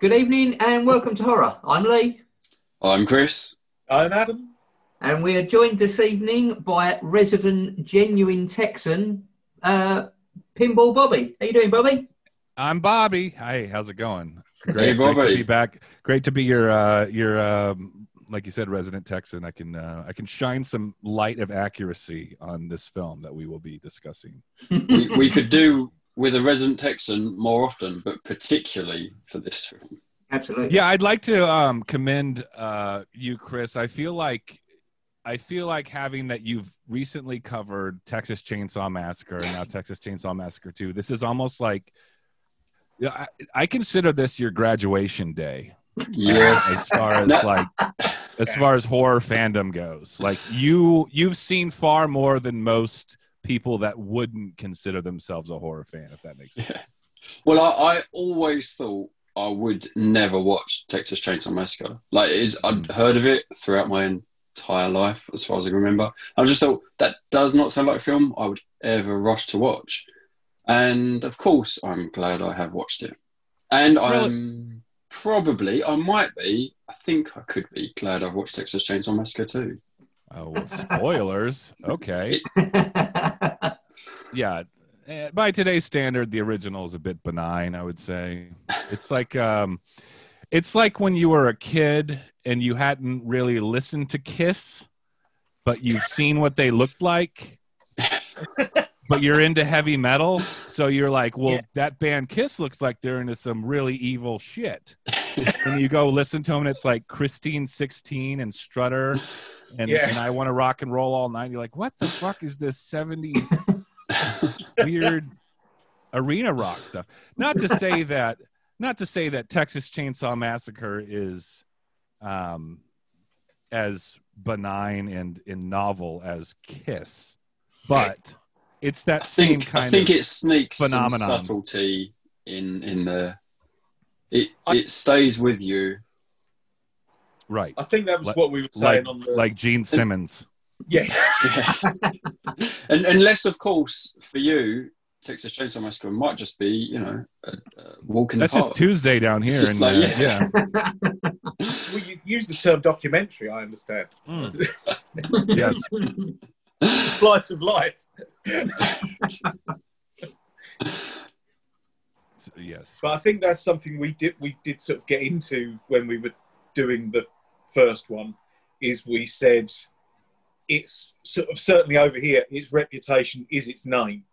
Good evening and welcome to Horror. I'm Lee, I'm Chris. I'm Adam. and we are joined this evening by resident genuine Texan, uh, Pinball Bobby. How you doing, Bobby? I'm Bobby. Hey, how's it going? Hey, Great, great to be back. Great to be your uh, your um, like you said, resident Texan. I can uh, I can shine some light of accuracy on this film that we will be discussing. We, we could do with a resident Texan more often, but particularly for this film. Absolutely. Yeah, I'd like to um, commend uh, you, Chris. I feel like I feel like having that you've recently covered Texas Chainsaw Massacre and now Texas Chainsaw Massacre 2. This is almost like yeah, I, I consider this your graduation day. Yes. as far as No. like as far as horror fandom goes like you you've seen far more than most people that wouldn't consider themselves a horror fan if that makes sense Yeah. Well, I, I always thought I would never watch Texas Chainsaw Massacre. Like, it's, I'd hmm. heard of it throughout my entire life, as far as I can remember. I just thought that does not sound like a film I would ever rush to watch. And of course, I'm glad I have watched it. And really- I'm probably, I might be, I think I could be glad I've watched Texas Chainsaw Massacre too. Oh well, spoilers. Okay. Yeah. Eh, by today's standard the original is a bit benign i would say. It's like um it's like when you were a kid and you hadn't really listened to kiss but you've seen what they looked like but you're into heavy metal. So you're like well Yeah. that band kiss looks like they're into some really evil shit and you go listen to them and it's like christine 16 and strutter and, Yeah. and i want to rock and roll all night you're like what the fuck is this 70s weird arena rock stuff. Not to say that, not to say that Texas Chainsaw Massacre is um, as benign and, and novel as Kiss, but it's that I same think I think of it sneaks phenomenon. some subtlety in in there. It I- it stays with you. right, I think that was Like- what we were like saying on the like Gene Simmons. yeah. Yes, and unless of course for you, Texas Chainsaw Massacre might just be you know a, a walk in That's the just. Tuesday down here. It's just and, like, uh, yeah. yeah. well, you use the term documentary. I understand. Mm, yes. Slice of life. Yes. But I think that's something we did we did sort of get into when we were doing the first one. Is we said it's sort of certainly over here. Its reputation is its name.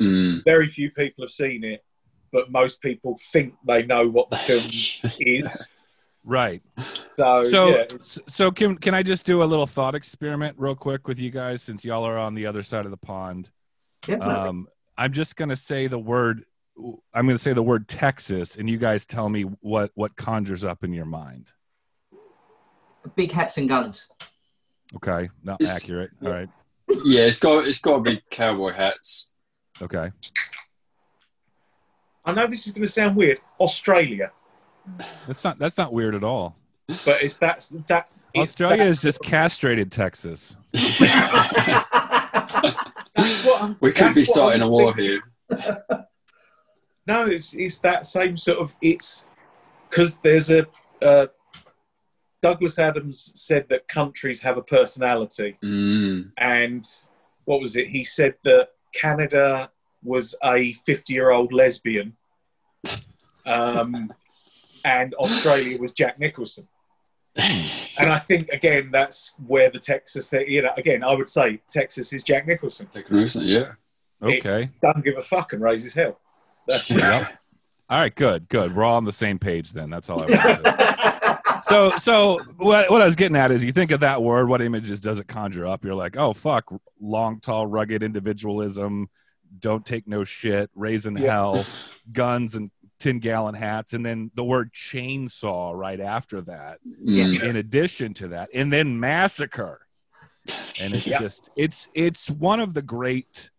Mm. Very few people have seen it, but most people think they know what the film is. Right. So, so yeah, so can can I just do a little thought experiment real quick with you guys since y'all are on the other side of the pond? Yeah, Um, I'm just gonna say the word. I'm gonna say the word Texas, and you guys tell me what what conjures up in your mind. Big hats and guns. Okay, not It's- accurate. All right. Yeah, it's got it's got to be cowboy hats. Okay. I know this is going to sound weird. Australia, That's not that's not weird at all. but it's that's that. it's Australia that is just castrated Texas. that's what I'm- We could that's be starting a war thinking. here. No, it's it's that same sort of it's because there's a uh, Douglas Adams said that countries have a personality, Mm. and what was it? He said that Canada was a 50 year old lesbian, um, and Australia was Jack Nicholson. And I think again that's where the Texas thing. You know, again I would say Texas is Jack Nicholson. yeah. Okay. Doesn't give a fuck and raises hell. That's Yep. All right. Good. Good. We're all on the same page then. That's all I want. so so what, what i was getting at is you think of that word what images does it conjure up you're like oh fuck long tall rugged individualism don't take no shit raising Yeah. hell guns and 10 gallon hats and then the word chainsaw right after that Mm. in addition to that and then massacre and it's Yeah. just it's it's one of the great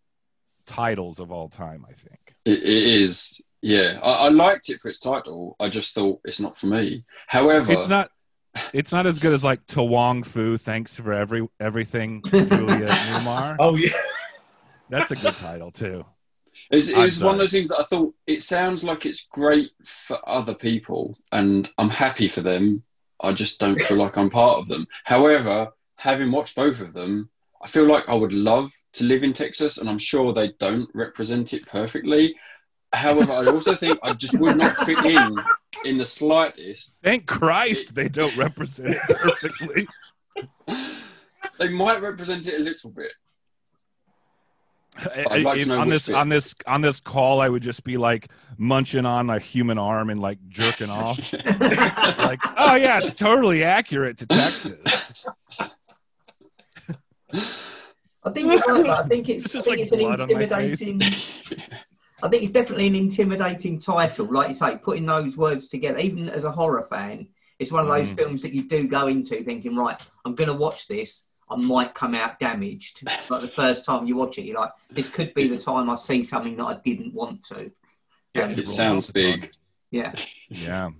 titles of all time i think It, it is. Yeah, I, I liked it for its title. I just thought it's not for me. However, it's not it's not as good as like To Wong Foo. Thanks for every everything, Julie Newmar. Oh yeah. That's a good title too. It's, I'm it's one of those things that I thought it sounds like it's great for other people, and I'm happy for them. I just don't feel like I'm part of them. However, having watched both of them, I feel like I would love to live in Texas, and I'm sure they don't represent it perfectly. However, I also think I just would not fit in in the slightest. Thank Christ they don't represent it perfectly. They might represent it a little bit. I'd like on this on this on this call, I would just be like munching on a human arm and like jerking off. like, oh yeah, it's totally accurate to Texas. I think you're right, I think it's, I think like it's an blood on my face. intimidating. I think it's definitely an intimidating title. Like you say, putting those words together, even as a horror fan, it's one of those Mhm. films that you do go into thinking, right, I'm going to watch this. I might come out damaged. Like the first time you watch it, you're like, this could be the time I see something that I didn't want to. Yeah, it It sounds off the tongue. big. yeah, Yeah.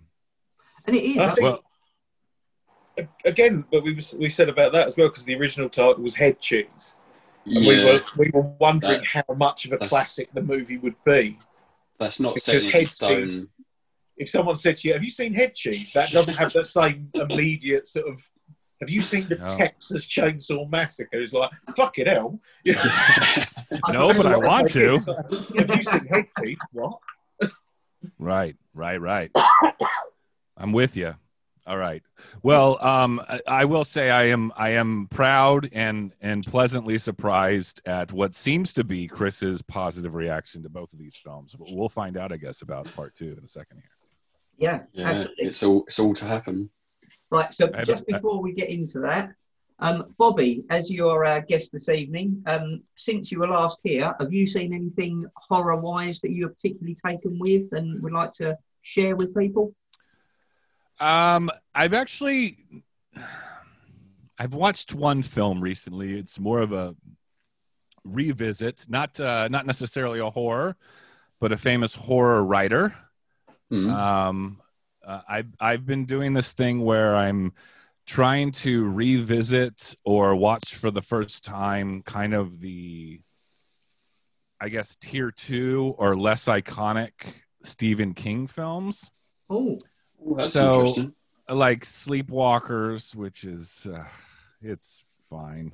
and it is. I I think- think, Well, Again, but we was- we said about that as well because the original title was Head Cheese, and we were we were wondering That- how much of a classic the movie would be. that's not Because set in head stone. cheese- If someone said to you, "Have you seen Head Cheese?" That doesn't have that same immediate sort of. Have you seen the No. Texas Chainsaw Massacre? It's like fucking hell. Yeah. No, but I want to. It's like, Have you seen Head Cheese? What? Right, right, right. I'm with you. All right. Well, um, I, I will say I am I am proud and and pleasantly surprised at what seems to be Chris's positive reaction to both of these films. But We'll find out, I guess, about part two in a second here. yeah, yeah, absolutely. it's all it's all to happen. Right, so I just haven't- I- before we get into that, um, Bobby, as you're our guest this evening, um, since you were last here, have you seen anything horror wise that you're particularly taken with and would like to share with people? Um, I've actually I've watched one film recently. It's more of a revisit, not uh, not necessarily a horror, but a famous horror writer. Mm. Um, uh, I've I've been doing this thing where I'm trying to revisit or watch for the first time kind of the I guess tier two or less iconic Stephen King films Oh, Ooh, that's so- interesting. like Sleepwalkers, which is uh, it's fine.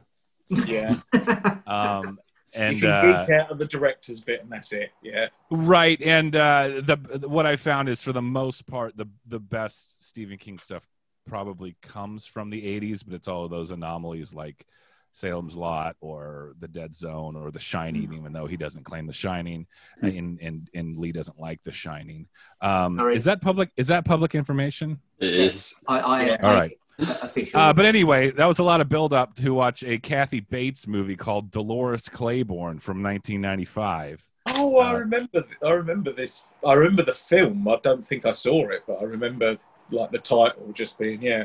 Yeah. Um, and you and can uh, geek out of the director's bit, and that's it. Yeah. right, and uh, the what I found is for the most part the the best Stephen King stuff probably comes from the '80s, but it's all of those anomalies like Salem's Lot or The Dead Zone or The Shining, even though he doesn't claim The Shining, and and and Lee doesn't like The Shining. Um, Sorry. is that public? Is that public information? It is. I, I Yeah. All right. official. Uh, but anyway, that was a lot of build up to watch a Kathy Bates movie called Dolores Claiborne from 1995. Oh, I Uh, remember. I remember this. I remember the film. I don't think I saw it, but I remember like the title just being yeah.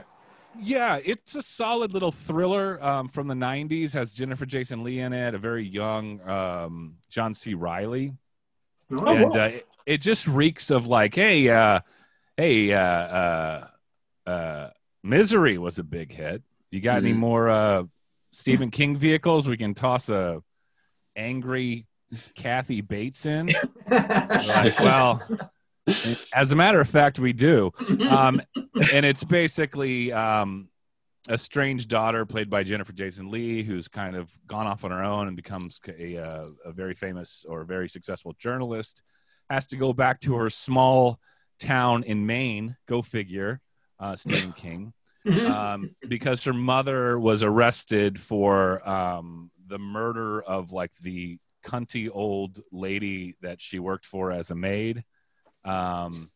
Yeah, it's a solid little thriller um, from the 90s. Has Jennifer Jason Lee in it, a very young um, John C. Reilly. Oh, and wow. uh, it, it just reeks of like, hey, uh, hey, uh, uh, uh, Misery was a big hit. You got any Mhm. more uh, Stephen King vehicles? We can toss a angry Kathy Bates in. like, well, as a matter of fact, we do. Um, and it's basically um, a strange daughter played by Jennifer Jason Lee, who's kind of gone off on her own and becomes a, uh, a very famous or very successful journalist. Has to go back to her small town in Maine. Go figure, uh, Stephen King um, because her mother was arrested for um, the murder of like the cunty old lady that she worked for as a maid. Um,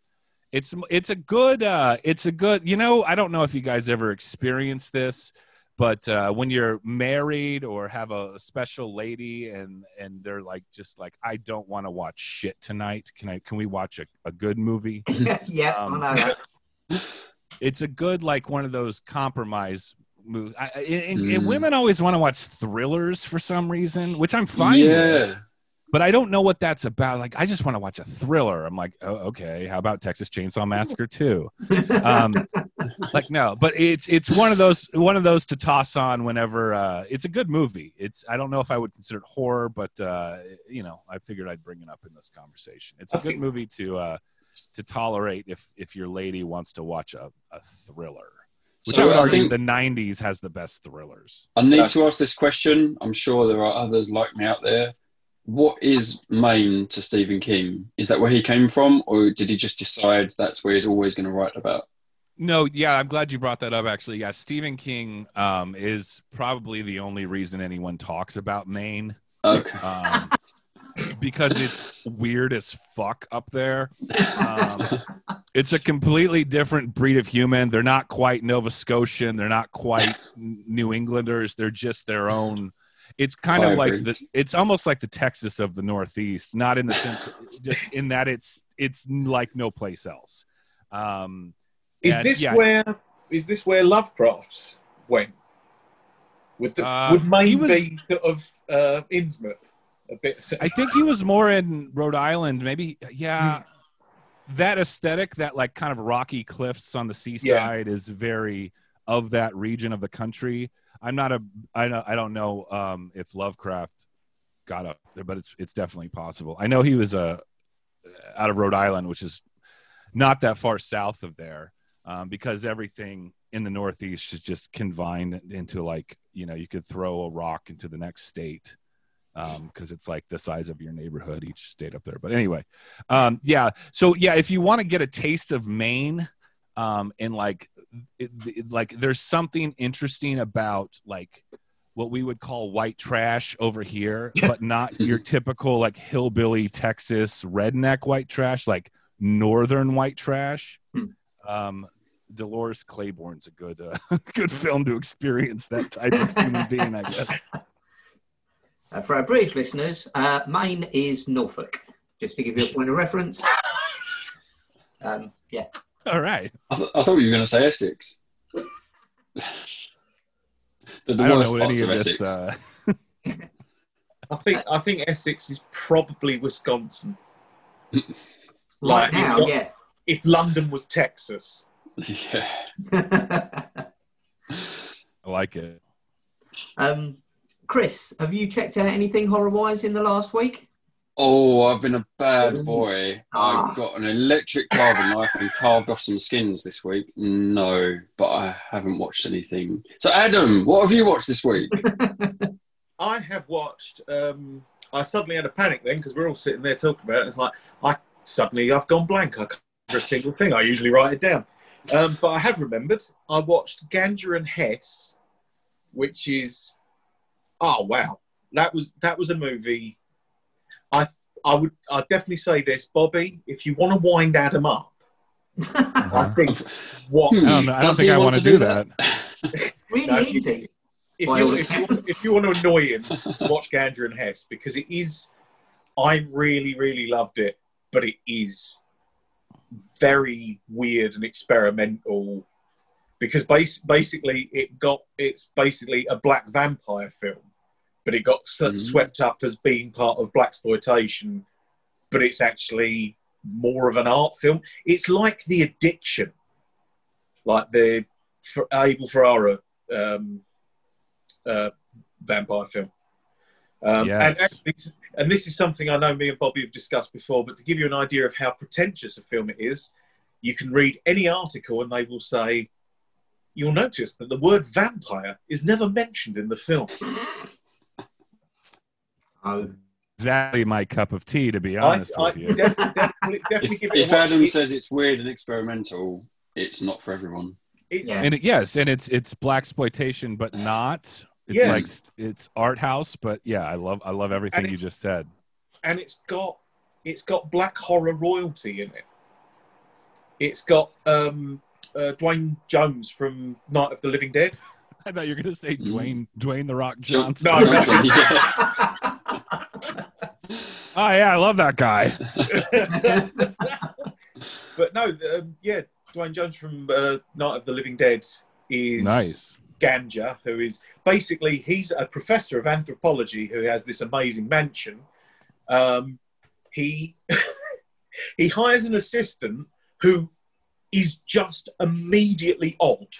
it's it's a good uh, it's a good you know I don't know if you guys ever experienced this, but uh, when you're married or have a special lady and and they're like just like I don't want to watch shit tonight. Can I can we watch a, a good movie? yeah, Um, I know that. it's a good like one of those compromise movies. I, I- and, and Mm. women always want to watch thrillers for some reason, which I'm fine yeah. with. But I don't know what that's about. Like, I just want to watch a thriller. I'm like, oh, okay, how about Texas Chainsaw Massacre too? Um, like, no, but it's it's one of those one of those to toss on whenever. Uh, it's a good movie. It's I don't know if I would consider it horror, but uh, you know, I figured I'd bring it up in this conversation. It's a good movie to uh, to tolerate if if your lady wants to watch a, a thriller. Which I So would I argue think the '90s has the best thrillers. I need to ask this question. I'm sure there are others like me out there. What is Maine to Stephen King? Is that where he came from, or did he just decide that's where he's always going to write about? No, yeah, I'm glad you brought that up. Actually, yeah, Stephen King um, is probably the only reason anyone talks about Maine Okay. um, because it's weird as fuck up there. Um, it's a completely different breed of human. They're not quite Nova Scotian. They're not quite New Englanders. They're just their own. It's kind of like the. It's almost like the Texas of the Northeast, not in the sense, just in that it's it's like no place else. Um, Is and, this yeah, where is this where Lovecraft went? Would the, Uh, would Maine was- be sort of uh, Innsmouth a bit? I think he was more in Rhode Island. Maybe, yeah. That aesthetic, that like kind of rocky cliffs on the seaside, is very of that region of the country. I'm not a, I don't, I don't know um, if Lovecraft got up there, but it's it's definitely possible. I know he was uh, out of Rhode Island, which is not that far south of there, um, because everything in the Northeast is just confined into like you know you could throw a rock into the next state because it's like the size of your neighborhood each state up there. But anyway, um, yeah. So yeah, if you want to get a taste of Maine, um, like, it, it- like there's something interesting about like what we would call white trash over here, but not your typical like hillbilly Texas redneck white trash, like northern white trash. Hmm. Um, Dolores Claiborne's a good uh, good film to experience that type of human being, I guess. Uh, for our British listeners, uh, Maine is Norfolk, just to give you a point of reference. Um, yeah. All right. I, th- I thought you were going to say Essex. the the I don't worst know any parts of of this. Uh, I think I think Essex is probably Wisconsin. Right Like, now, you've yeah. If London was Texas, yeah. I like it. um, Chris, have you checked out anything horror wise in the last week? Oh, I've been a bad boy. Ah. I got an electric carving knife and carved off some skins this week. No, but I haven't watched anything. So, Adam, what have you watched this week? I have watched. Um, I suddenly had a panic then because we're all sitting there talking about it. It's like I suddenly I've gone blank. I can't remember a single thing. I usually write it down, um, but I have remembered. I watched Ganja and Hess, which is oh wow, that was that was a movie. I I would I definitely say this, Bobby. If you want to wind Adam up, I think what Hmm, I don't, I don't does think he I want want to to do do that. really No, you- easy. if By you, if, you, accounts. if you want to annoy him, watch Ganja and Hess because it is. I really, really loved it, but it is very weird and experimental because bas- basically it got it's basically a black vampire film, but it got Mhm. swept up as being part of black exploitation, but it's actually more of an art film. It's like The Addiction, like the Abel Ferrara um, uh, vampire film. Um, and, Yes. actually, and this is something I know me and Bobby have discussed before, but to give you an idea of how pretentious a film it is, you can read any article and they will say, you'll notice that the word vampire is never mentioned in the film. Exactly my cup of tea, to be honest I with you. definitely, definitely, definitely If, if. Adam It- says it's weird and experimental, it's not for everyone. it's, Yeah. And it, yes, and it's it's black exploitation, but not. It's Yeah. like it's art house, but yeah, I love I love everything you just said. and it's got it's got black horror royalty in it. It's got um, uh, Duane Jones from Night of the Living Dead. I thought you were gonna say Mm. Dwayne Dwayne the Rock John- Johnson. No, no. Johnson, yeah. Oh yeah, I love that guy. but no, um, yeah, Duane Jones from uh, Night of the Living Dead is Nice. Ganja, who is basically he's a professor of anthropology who has this amazing mansion, Um, he he hires an assistant who is just immediately odd.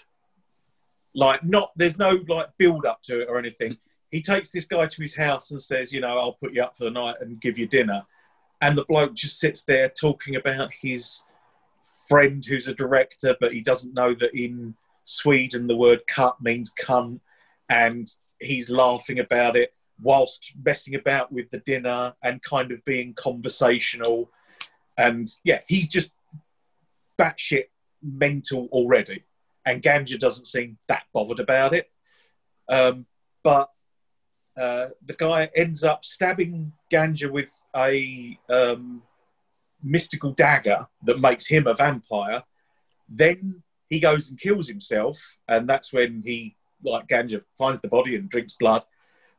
Like not there's no like build up to it or anything. He takes this guy to his house and says, you know, I'll put you up for the night and give you dinner. And the bloke just sits there talking about his friend who's a director, but he doesn't know that in Sweden the word cut means cunt. And he's laughing about it whilst messing about with the dinner and kind of being conversational. And yeah, he's just batshit mental already. And Ganja doesn't seem that bothered about it. Um, but uh, the guy ends up stabbing Ganja with a um, mystical dagger that makes him a vampire. Then he goes and kills himself, and that's when he, like Ganja, finds the body and drinks blood.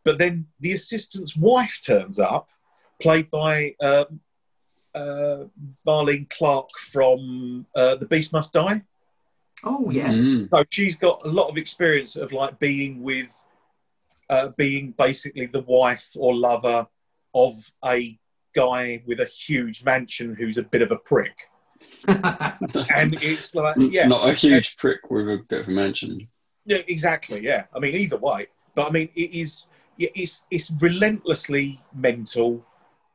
But then the assistant's wife turns up, played by um, uh, Marlene Clark from uh, The Beast Must Die. Oh yeah. Mm. So she's got a lot of experience of like being with, uh, being basically the wife or lover of a guy with a huge mansion who's a bit of a prick. And it's like, yeah, Not a huge prick with a bit of a mansion. yeah, exactly, yeah. I mean, either way, but I mean, it is it's it's relentlessly mental.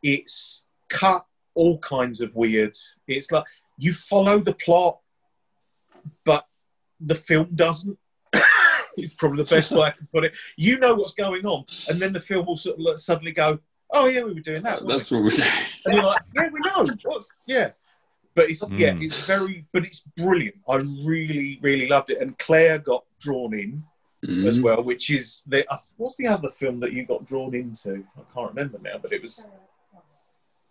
It's cut all kinds of weird. It's like you follow the plot, but the film doesn't. It's probably the best way I can put it. You know what's going on, and then the film will sort of like suddenly go, "Oh yeah, we were doing that." That's we?" what we're saying. and you're like, "Yeah, we know." What? Yeah, but it's yeah, Mm. it's very, but it's brilliant. I really, really loved it, and Claire got drawn in as Mm. well, which is the uh, what's the other film that you got drawn into? I can't remember now, but it was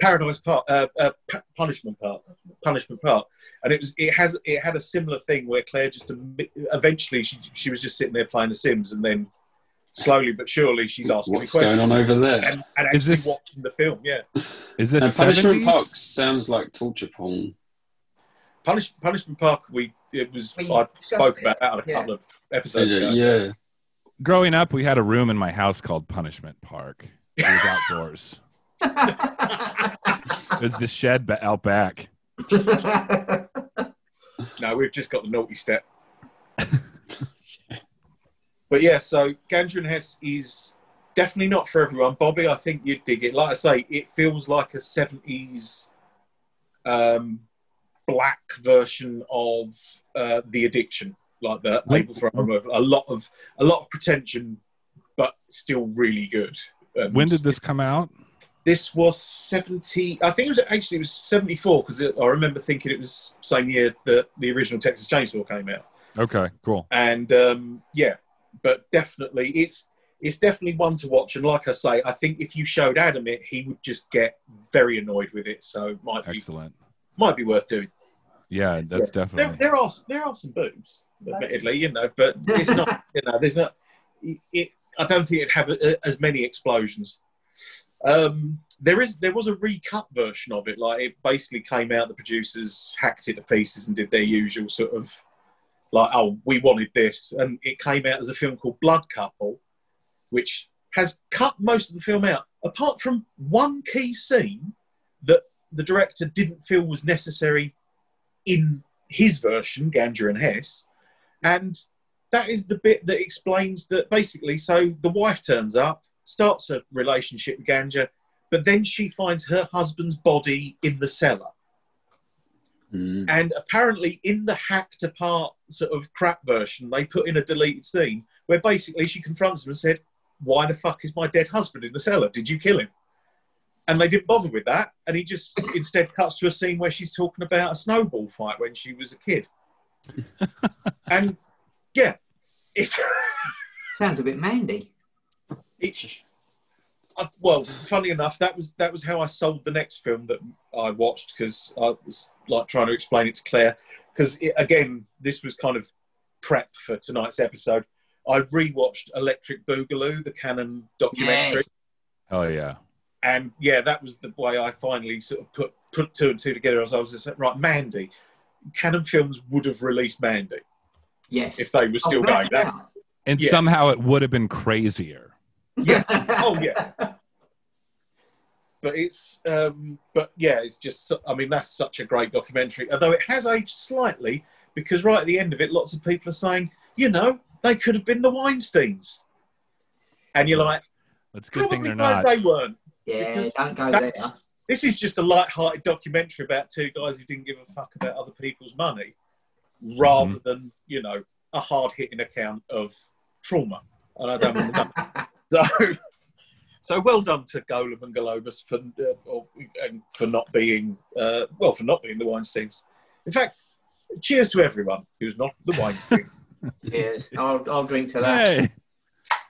Paradise Park, uh, uh, Punishment Park, Punishment Park, and it was it has it had a similar thing where Claire just eventually she she was just sitting there playing The Sims, and then slowly but surely she's asking What's questions going on over there? and, and Is actually this- watching the film. Yeah, Is this And Punishment 70s? Park sounds like torture porn. Punish, Punishment Park. We it was We I spoke it, about that on a yeah. couple of episodes ago. Yeah. Growing up, we had a room in my house called Punishment Park. It was outdoors. It was the shed out back. No, we've just got the naughty step. but yeah, so Ganja and Hess is definitely not for everyone. Bobby, I think you'd dig it. Like I say, it feels like a 70s um, black version of uh, The Addiction, like the label from a lot of a lot of pretension, but still really good. And When did this come out? This was 70 i think it was actually it was 74 because i remember thinking it was same year that the original texas chainsaw came out Okay, cool. and um, yeah but definitely it's it's definitely one to watch and like i say i think if you showed adam it he would just get very annoyed with it so it might be Excellent. might be worth doing Yeah, that's there, definitely. there are there are some boobs admittedly you know but it's not you know there's not it, it i don't think it'd have a, as many explosions um there is there was a recut version of it like it basically came out the producers hacked it to pieces and did their usual sort of like oh we wanted this and it came out as a film called blood couple which has cut most of the film out apart from one key scene that the director didn't feel was necessary in his version, Ganja and Hess, and that is the bit that explains that basically. So the wife turns up, starts a relationship with Ganja, but then she finds her husband's body in the cellar, Mm. and apparently in the hacked apart sort of crap version, they put in a deleted scene where basically she confronts him and said, "Why the fuck is my dead husband in the cellar? Did you kill him?" And they didn't bother with that, and he just instead cuts to a scene where she's talking about a snowball fight when she was a kid. and yeah, it, Sounds a bit mandy. It, I, well, funny enough, that was that was how I sold the next film that I watched because I was like trying to explain it to Claire. Because again, this was kind of prep for tonight's episode. I rewatched Electric Boogaloo, the Cannon documentary, Yes. Oh yeah. and yeah, that was the way I finally sort of put put two and two together. As I was just like, right, Mandy, Cannon Films would have released Mandy Yes. if they were still Oh, going. That, And Yeah. somehow it would have been crazier. Yeah. oh yeah. but it's um, but yeah, it's just. I mean, that's such a great documentary. Although it has aged slightly because right at the end of it, lots of people are saying, you know, they could have been the Weinsteins, and you're like, that's a good thing they're not. They weren't. Yeah, don't go there. This is just a light-hearted documentary about two guys who didn't give a fuck about other people's money, rather Mm-hmm. than you know a hard-hitting account of trauma. And I don't want to So, so well done to Golan and Globus for uh, or, and for not being uh, well for not being the Weinsteins. In fact, cheers to everyone who's not the Weinsteins. Yes, I'll, I'll drink to that. Hey,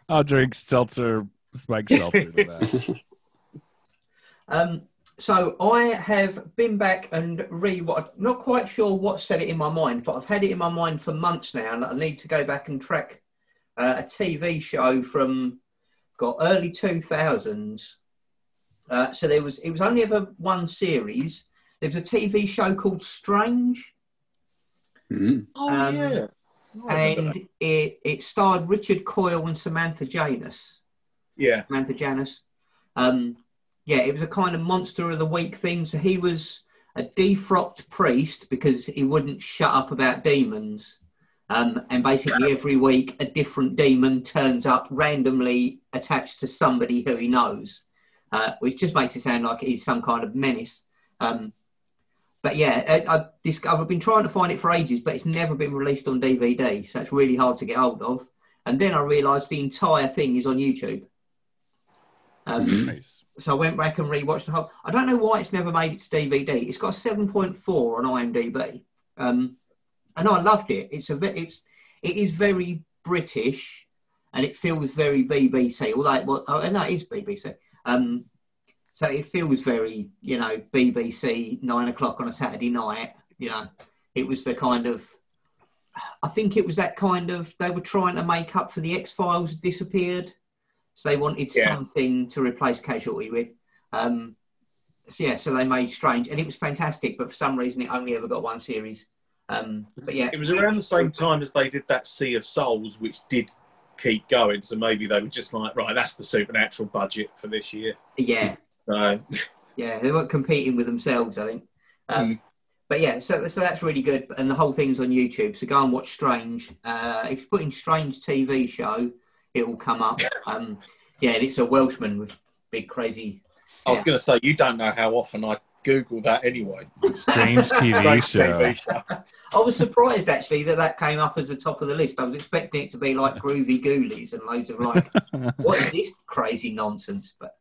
I'll drink seltzer, spike seltzer to that. Um, so I have been back and re what not quite sure what set it in my mind, but I've had it in my mind for months now, and I need to go back and track uh, a TV show from got early two thousands. Uh, so there was it was only ever one series. There was a TV show called Strange, Mm. oh Um, yeah, I and it it starred Richard Coyle and Samantha Janus. yeah, Samantha Janus. Um, yeah, it was a kind of monster of the week thing. So he was a defrocked priest because he wouldn't shut up about demons. Um, and basically, every week, a different demon turns up randomly attached to somebody who he knows, uh, which just makes it sound like he's some kind of menace. Um, but yeah, I, I've, discovered, I've been trying to find it for ages, but it's never been released on DVD, so it's really hard to get hold of. And then I realised the entire thing is on YouTube. Um, Mhm. Nice. so I went back and rewatched the whole. I don't know why it's never made its DVD. It's got a seven point four on IMDb, um, and I loved it. It's a it's it is very British, and it feels very BBC. Although it, well, oh, no, it is BBC. Um, so it feels very you know BBC nine o'clock on a Saturday night. You know, it was the kind of. I think it was that kind of. They were trying to make up for the X Files disappeared. So they wanted Yeah. something to replace Casualty with. Um, so yeah, so they made Strange, and it was fantastic. But for some reason, it only ever got one series. Um, but yeah, it was around the same time as they did that Sea of Souls, which did keep going. So maybe they were just like, right, that's the supernatural budget for this year. yeah, So yeah, they weren't competing with themselves. I think. Um, Mm. But yeah, so so that's really good, and the whole thing's on YouTube. So go and watch Strange. Uh, if you put in Strange TV show, it will come up. Um, yeah, and it's a Welshman with big crazy. I was Yeah. going to say, you don't know how often I Google that anyway. Strange TV Strange show. TV show. I was surprised actually that that came up as the top of the list. I was expecting it to be like Groovy Ghoulies and loads of like, what is this crazy nonsense? But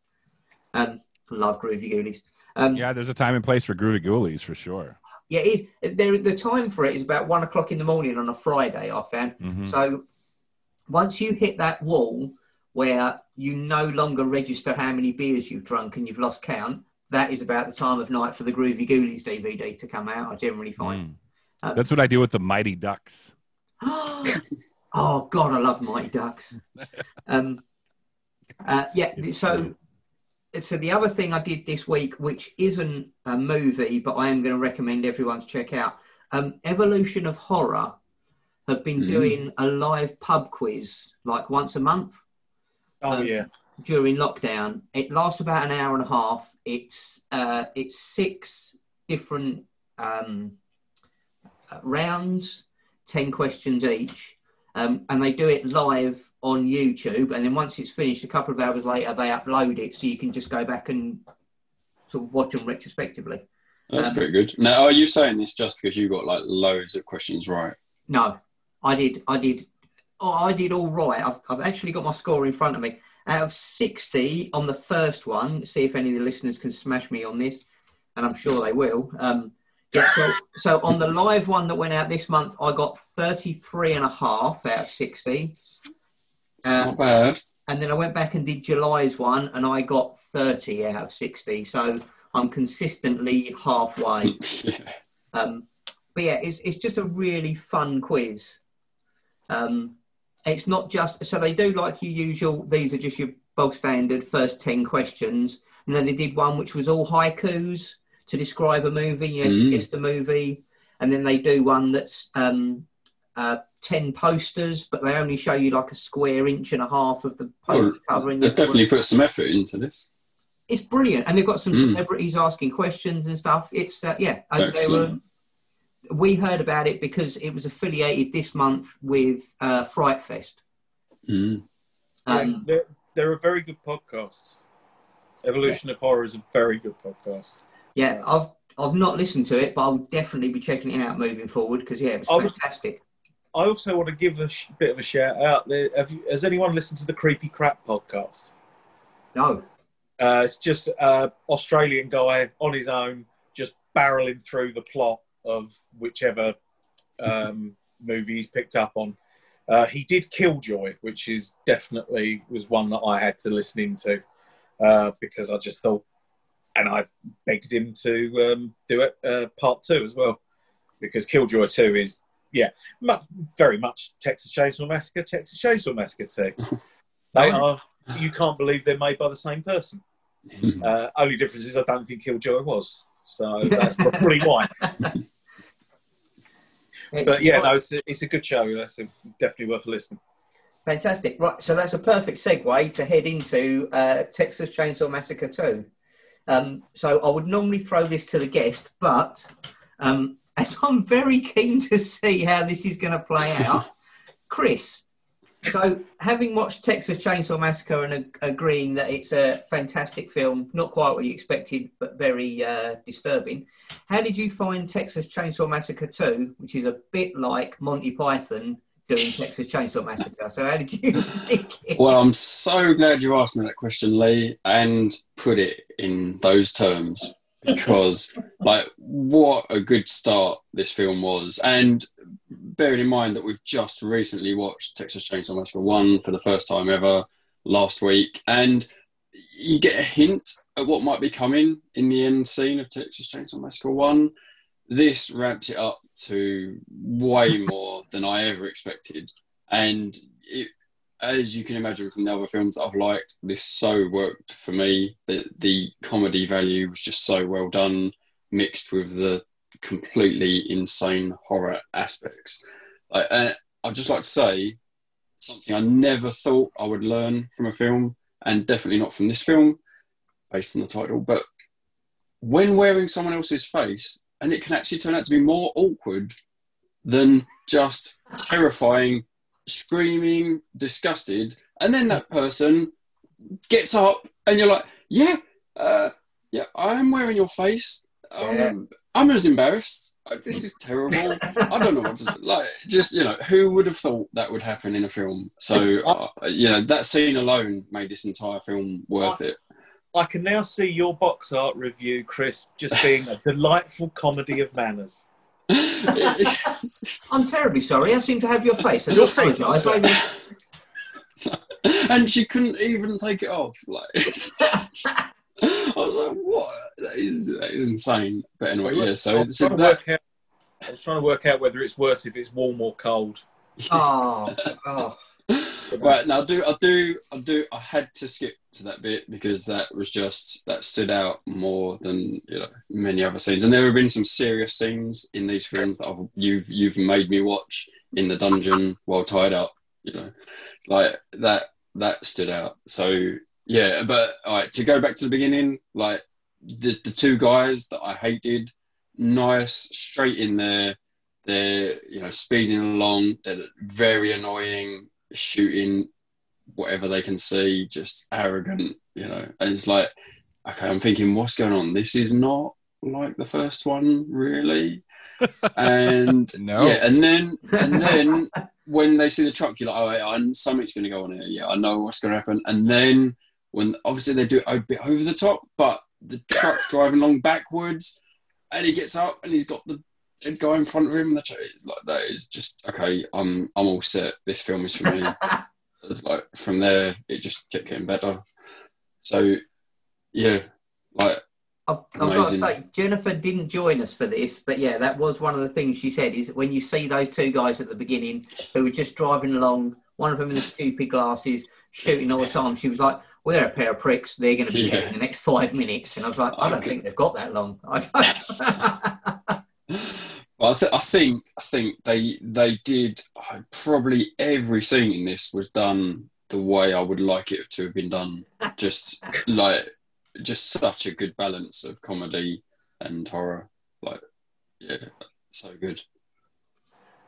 um, love Groovy Ghoulies. Um, yeah. Yeah, there's a time and place for Groovy Ghoulies for sure. it is. There, the time for it is about one o'clock in the morning on a Friday. I found. Mhm. So once you hit that wall where you no longer register how many beers you've drunk and you've lost count, that is about the time of night for the Groovy Ghoulies DVD to come out. I generally find. Mm. Um, That's what I do with the Mighty Ducks. oh God, I love Mighty Ducks. Um, uh, yeah, It's so true. so the other thing I did this week, which isn't a movie, but I am going to recommend everyone to check out. Um, Evolution of Horror have been Mm. doing a live pub quiz like once a month Oh Um, yeah, during lockdown. It lasts about an hour and a half. It's uh, it's six different um, uh, rounds, ten questions each, um, and they do it live on YouTube. And then once it's finished, a couple of hours later, they upload it, so you can just go back and sort of watch them retrospectively. That's Um, pretty good. Now, are you saying this just because you got like loads of questions right? No, I did. I did. Oh, I did all right. I've, I've actually got my score in front of me. Out of 60 on the first one, see if any of the listeners can smash me on this, and I'm sure they will. Um, yeah, so, so on the live one that went out this month, I got 33 and a half out of 60. It's Uh, not bad. And then I went back and did July's one, and I got 30 out of 60. So I'm consistently halfway. yeah. Um, but yeah, it's it's just a really fun quiz. Um, it's not just so they do like your usual. These are just your bog standard first ten questions, and then they did one which was all haikus to describe a movie. You have to Mm. the movie, and then they do one that's um, uh, ten posters, but they only show you like a square inch and a half of the poster Oh, cover. and They've definitely put some effort into this. it's brilliant, and they've got some Mm. celebrities asking questions and stuff. It's uh, yeah, they were, Excellent. We heard about it because it was affiliated this month with uh, Fright Fest. Mm. Yeah, Um, they're, they're a very good podcast. Evolution of Horror is a very good podcast. yeah, I've I've not listened to it, but I'll definitely be checking it out moving forward because yeah, it was I was- fantastic. I also want to give a sh- bit of a shout out. There, have you, has anyone listened to the Creepy Crap podcast? No, Uh, it's just an Australian guy on his own, just barreling through the plot of whichever um, movie he's picked up on. Uh, he did Killjoy, which is definitely was one that I had to listen into uh, because I just thought, and I begged him to um, do it uh, part two as well because Killjoy two is yeah mu- very much Texas Chainsaw Massacre, Texas Chainsaw Massacre two. they are you can't believe they're made by the same person. Uh, only difference is I don't think Killjoy was. So that's probably why. But yeah, no, it's a, it's a good show. That's a, definitely worth a listen. Fantastic. Right, so that's a perfect segue to head into uh, Texas Chainsaw Massacre 2. Um, so I would normally throw this to the guest, but um, as I'm very keen to see how this is going to play out, Chris. So, having watched Texas Chainsaw Massacre and ag- agreeing that it's a fantastic film, not quite what you expected, but very uh, disturbing, how did you find Texas Chainsaw Massacre 2, which is a bit like Monty Python doing Texas Chainsaw Massacre? So, how did you? Well, I'm so glad you asked me that question, Lee, and put it in those terms because, like, what a good start this film was. And bearing in mind that we've just recently watched Texas Chainsaw Massacre 1 for the first time ever last week, and you get a hint at what might be coming in the end scene of Texas Chainsaw Massacre 1. This ramps it up to way more than I ever expected. And it, as you can imagine from the other films that I've liked, this so worked for me. The the comedy value was just so well done, mixed with the completely insane horror aspects. Like, and I'd just like to say something I never thought I would learn from a film, and definitely not from this film, based on the title. But when wearing someone else's face, and it can actually turn out to be more awkward than just terrifying screaming, disgusted, and then that person gets up, and you're like, "Yeah, uh, yeah, I'm wearing your face. Um. I'm as embarrassed. Like, this is terrible. I don't know what to do. like. Just you know, who would have thought that would happen in a film? So uh, you know, that scene alone made this entire film worth it. I can now see your box art review, Chris, just being a delightful comedy of manners. I'm terribly sorry. I seem to have your face. I do Your face, apologise. I'm and she couldn't even take it off. Like, it's just, I was like, what? That is, that is insane. But anyway, yeah. I So, was, so that, out, I was trying to work out whether it's worse if it's warm or cold. Oh, oh. right now, I do, I do, I do. I had to skip to that bit because that was just that stood out more than you know many other scenes. And there have been some serious scenes in these films that I've, you've you've made me watch in the dungeon while tied up. You know, like that that stood out. So yeah, but all right, to go back to the beginning, like the the two guys that I hated, nice, straight in there. They're you know speeding along. They're very annoying, shooting whatever they can see, just arrogant. You know, and it's like, okay, I'm thinking, what's going on? This is not like the first one, really. And No. yeah, and then and then when they see the truck, you're like, oh, I- something's going to go on here. Yeah, I know what's going to happen. And then when obviously they do it a bit over the top, but the truck's driving along backwards, and he gets up and he's got the guy in front of him. And the truck is like that is just okay. I'm I'm all set. This film is for me. it's like from there it just kept getting better. So yeah, like I've, I've got to say, Jennifer didn't join us for this, but yeah, that was one of the things she said is when you see those two guys at the beginning who were just driving along, one of them in the stupid glasses, shooting all the time, she was like, well, they're a pair of pricks. They're going to be Yeah. dead in the next five minutes. And I was like, I don't think they've got that long. I don't. Well, I, th- I think I think they they did uh, probably every scene in this was done the way I would like it to have been done. Just like just such a good balance of comedy and horror. Like, yeah, so good.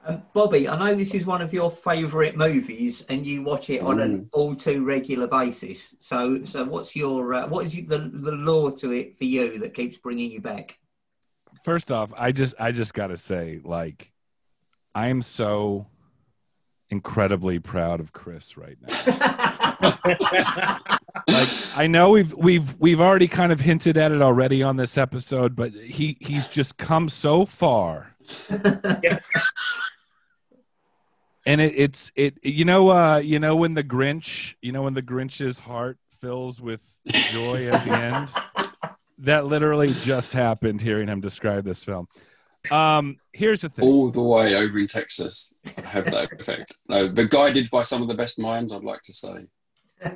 Um, Bobby, I know this is one of your favourite movies, and you watch it on an all too regular basis. So, so what's your uh, what is you, the the law to it for you that keeps bringing you back? First off, I just I just got to say, like, I am so incredibly proud of Chris right now. like I know we've we've we've already kind of hinted at it already on this episode, but he he's just come so far. Yes. And it, it's it you know uh you know when the Grinch you know when the Grinch's heart fills with joy at the end that literally just happened hearing him describe this film. Um here's the thing. All the way over in Texas, I have that effect. No, but guided by some of the best minds, I'd like to say.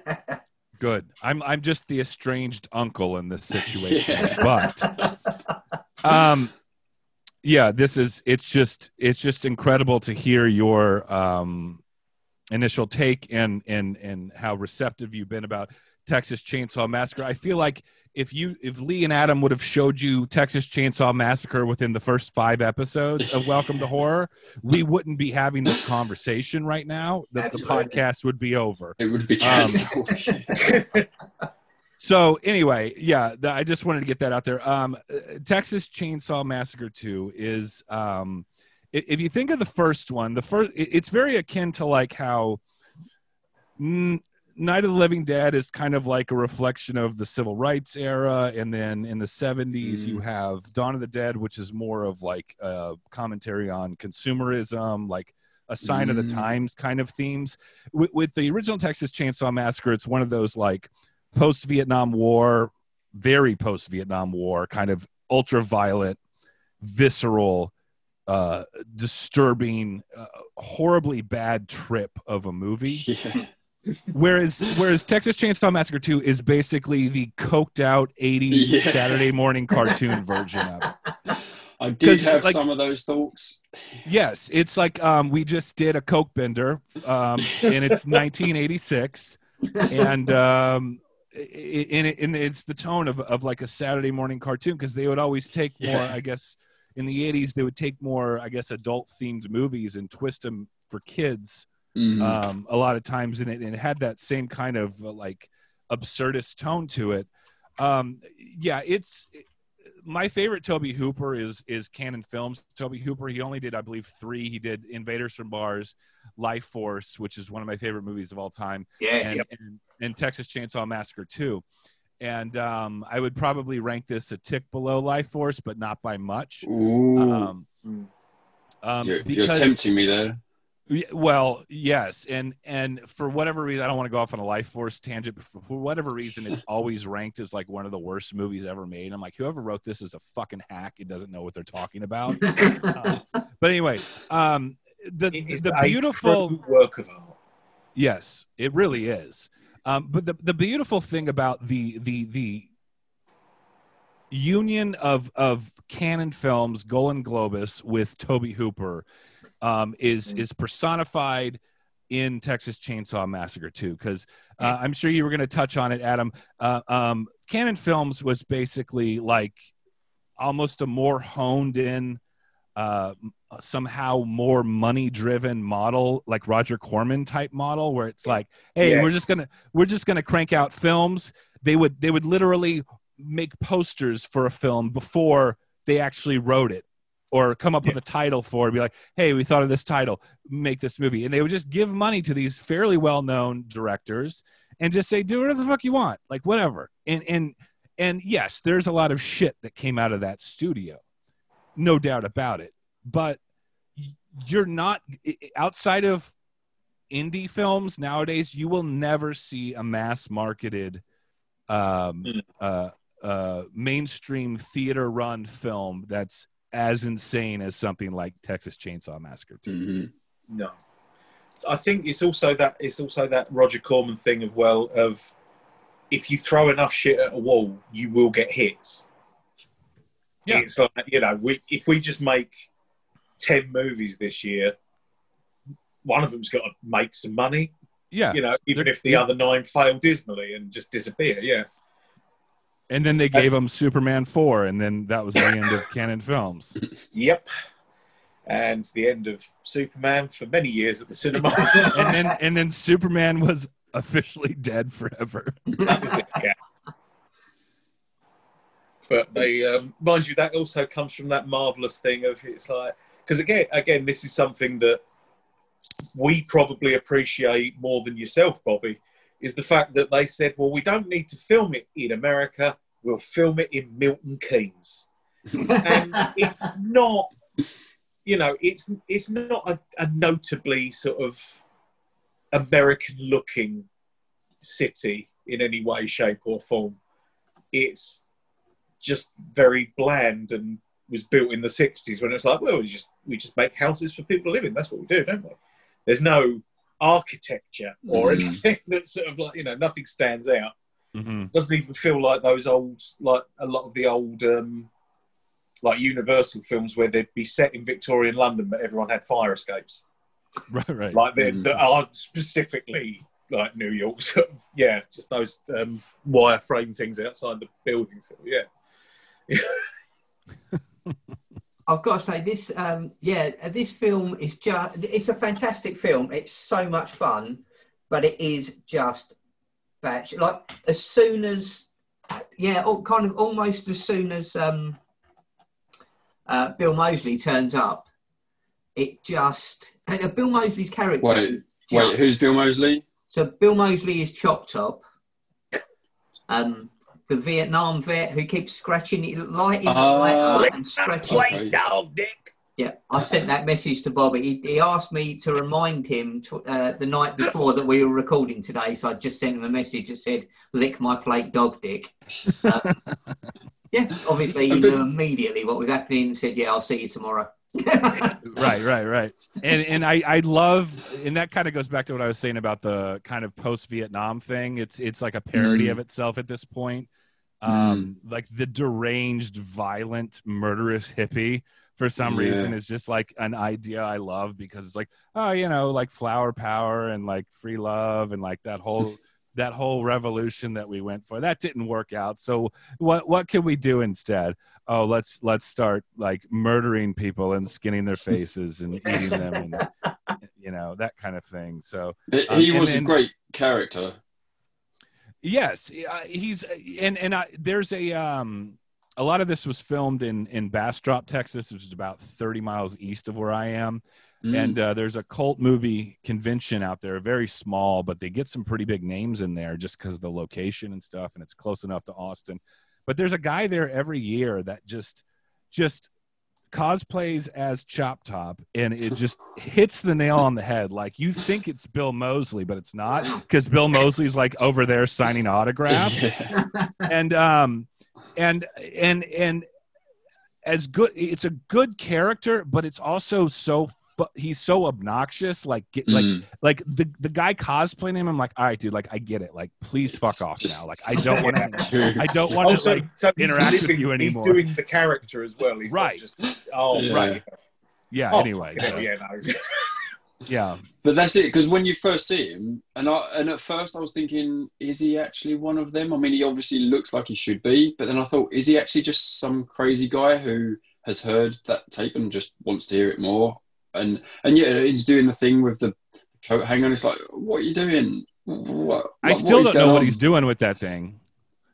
Good. I'm I'm just the estranged uncle in this situation. Yeah. But um yeah, this is it's just it's just incredible to hear your um initial take and and and how receptive you've been about Texas Chainsaw Massacre. I feel like if you if Lee and Adam would have showed you Texas Chainsaw Massacre within the first 5 episodes of Welcome to Horror, we wouldn't be having this conversation right now. The, the podcast would be over. It would be Um, cancelled. So anyway, yeah, th- I just wanted to get that out there. Um, uh, Texas Chainsaw Massacre Two is, um, if you think of the first one, the first it's very akin to like how Night of the Living Dead is kind of like a reflection of the civil rights era, and then in the '70s you have Dawn of the Dead, which is more of like a commentary on consumerism, like a sign of the Mm. times kind of themes. With, with the original Texas Chainsaw Massacre, it's one of those like post Vietnam War, very post Vietnam War, kind of ultra violent, visceral, uh, disturbing, uh, horribly bad trip of a movie. yeah. Whereas, whereas Texas Chainsaw Massacre Two is basically the coked out '80s Yeah. Saturday morning cartoon version of it. I did have like- some of those thoughts. Yes, it's like um, we just did a Coke bender, um, and it's 1986, and um, i- i- and, it, it's the tone of, of like a Saturday morning cartoon because they would always take more, Yeah. I guess, in the 80s they would take more, I guess, adult themed movies and twist them for kids Mhm. um, a lot of times, and it, and it had that same kind of uh, like absurdist tone to it. Um, yeah, it's my favorite Tobe Hooper is is Cannon Films. Tobe Hooper, he only did, I believe, three. He did Invaders from Mars, Life Force, which is one of my favorite movies of all time, Yeah. and, and, and Texas Chainsaw Massacre too. And um, I would probably rank this a tick below Life Force, but not by much. Ooh, Um, um, you're, you're tempting me there. Well, yes, and and for whatever reason, I don't want to go off on a life force tangent. But for, whatever reason, it's always ranked as like one of the worst movies ever made. I'm like, whoever wrote this is a fucking hack. It doesn't know what they're talking about. Um, but anyway, um, the the beautiful work of art. Yes, it really is. Um, but the the beautiful thing about the the the union of of Cannon Films, Golan Globus with Tobe Hooper um, is is personified in Texas Chainsaw Massacre too. Because uh, I'm sure you were going to touch on it, Adam. Uh, um, Cannon Films was basically like almost a more honed in. Uh, somehow more money driven model like roger corman type model where it's like hey we're just gonna we're just gonna crank out films they would they would literally make posters for a film before they actually wrote it or come up with a title for it be like hey we thought of this title make this movie. And they would just give money to these fairly well known directors and just say do whatever the fuck you want like whatever. And and and yes there's a lot of shit that came out of that studio no doubt about it. But you're not outside of indie films nowadays you will never see a mass marketed um Mm. uh uh mainstream theater run film that's as insane as something like Texas Chainsaw Massacre 2. Mhm. No, I think it's also that it's also that Roger Corman thing of well of if you throw enough shit at a wall, you will get hits. Yeah. it's like you know, we if we just make ten movies this year, one of them's got to make some money. Yeah. You know, even if the other nine fail dismally and just disappear. Yeah, And then they gave him Superman 4, and then that was the end of cannon films. Yep. And the end of Superman for many years at the cinema. And then and then Superman was officially dead forever. it, yeah. But they, um, mind you, that also comes from that marvelous thing of it's like because again, again, this is something that we probably appreciate more than yourself, Bobby, is the fact that they said, well, we don't need to film it in America, we'll film it in Milton Keynes. and it's not, you know, it's it's not a, a notably sort of American looking city in any way, shape, or form. It's just very bland and was built in the 60s when it's like, well, we just we just make houses for people to live in. That's what we do, don't we? There's no architecture or Mm. anything that's sort of like, you know, nothing stands out. Hmm Doesn't even feel like those old, like a lot of the old, um, like Universal films where they'd be set in Victorian London, but everyone had fire escapes. Right, right. Like they Mm. that are specifically like New York. Sort of, yeah, just those um, wireframe things outside the buildings. So, yeah. I've got to say this. Um, yeah, this film is just. It's a fantastic film. It's so much fun, but it is just batch. Like as soon as, yeah, all, kind of almost as soon as um, uh, Bill Moseley turns up, it just. And uh, Bill Moseley's character. Wait, is Wait, who's Bill Moseley? So Bill Moseley is Chop Top. Um, the Vietnam vet who keeps scratching it, lighting the Oh. light up and scratching. Right. dog dick. Yeah, I sent that message to Bobby. He, he asked me to remind him to, uh, the night before that we were recording today, so I just sent him a message that said, "Lick my plate, dog dick." Uh, yeah, obviously he knew immediately what was happening and said, "Yeah, I'll see you tomorrow." right right right and and i i love and that kind of goes back to what i was saying about the kind of post-vietnam thing it's it's like a parody Mm. of itself at this point um like the deranged violent murderous hippie for some Yeah. reason is just like an idea i love because it's like oh you know like flower power and like free love and like that whole that whole revolution that we went for. That didn't work out. So what what can we do instead? Oh let's let's start like murdering people and skinning their faces and eating them and you know that kind of thing. So He Um, and was a great character. yes. He's and and I, there's a um a lot of this was filmed in in bastrop texas which is about 30 miles east of where i am Mm. and uh, there's a cult movie convention out there very small but they get some pretty big names in there just because of the location and stuff and it's close enough to austin but there's a guy there every year that just just cosplays as chop top and it just hits the nail on the head like you think it's bill moseley but it's not because bill moseley's like over there signing autographs Yeah. and um and and and as good it's a good character but it's also so fu- he's so obnoxious like get, like Mm. like the the guy cosplaying him i'm like all right dude like i get it like please fuck It's off just now like i don't want to i don't want to like so he's interact with you anymore. He's doing the character as well. He's Right. just oh Yeah. right. yeah Oh, anyway so, yeah, no. yeah But that's it, because when you first see him, and I, and at first I was thinking, is he actually one of them? I mean, he obviously looks like he should be, but then I thought, is he actually just some crazy guy who has heard that tape and just wants to hear it more? And and yeah, he's doing the thing with the coat hanger. And it's like, what are you doing? What, i still don't know going what on? he's doing with that thing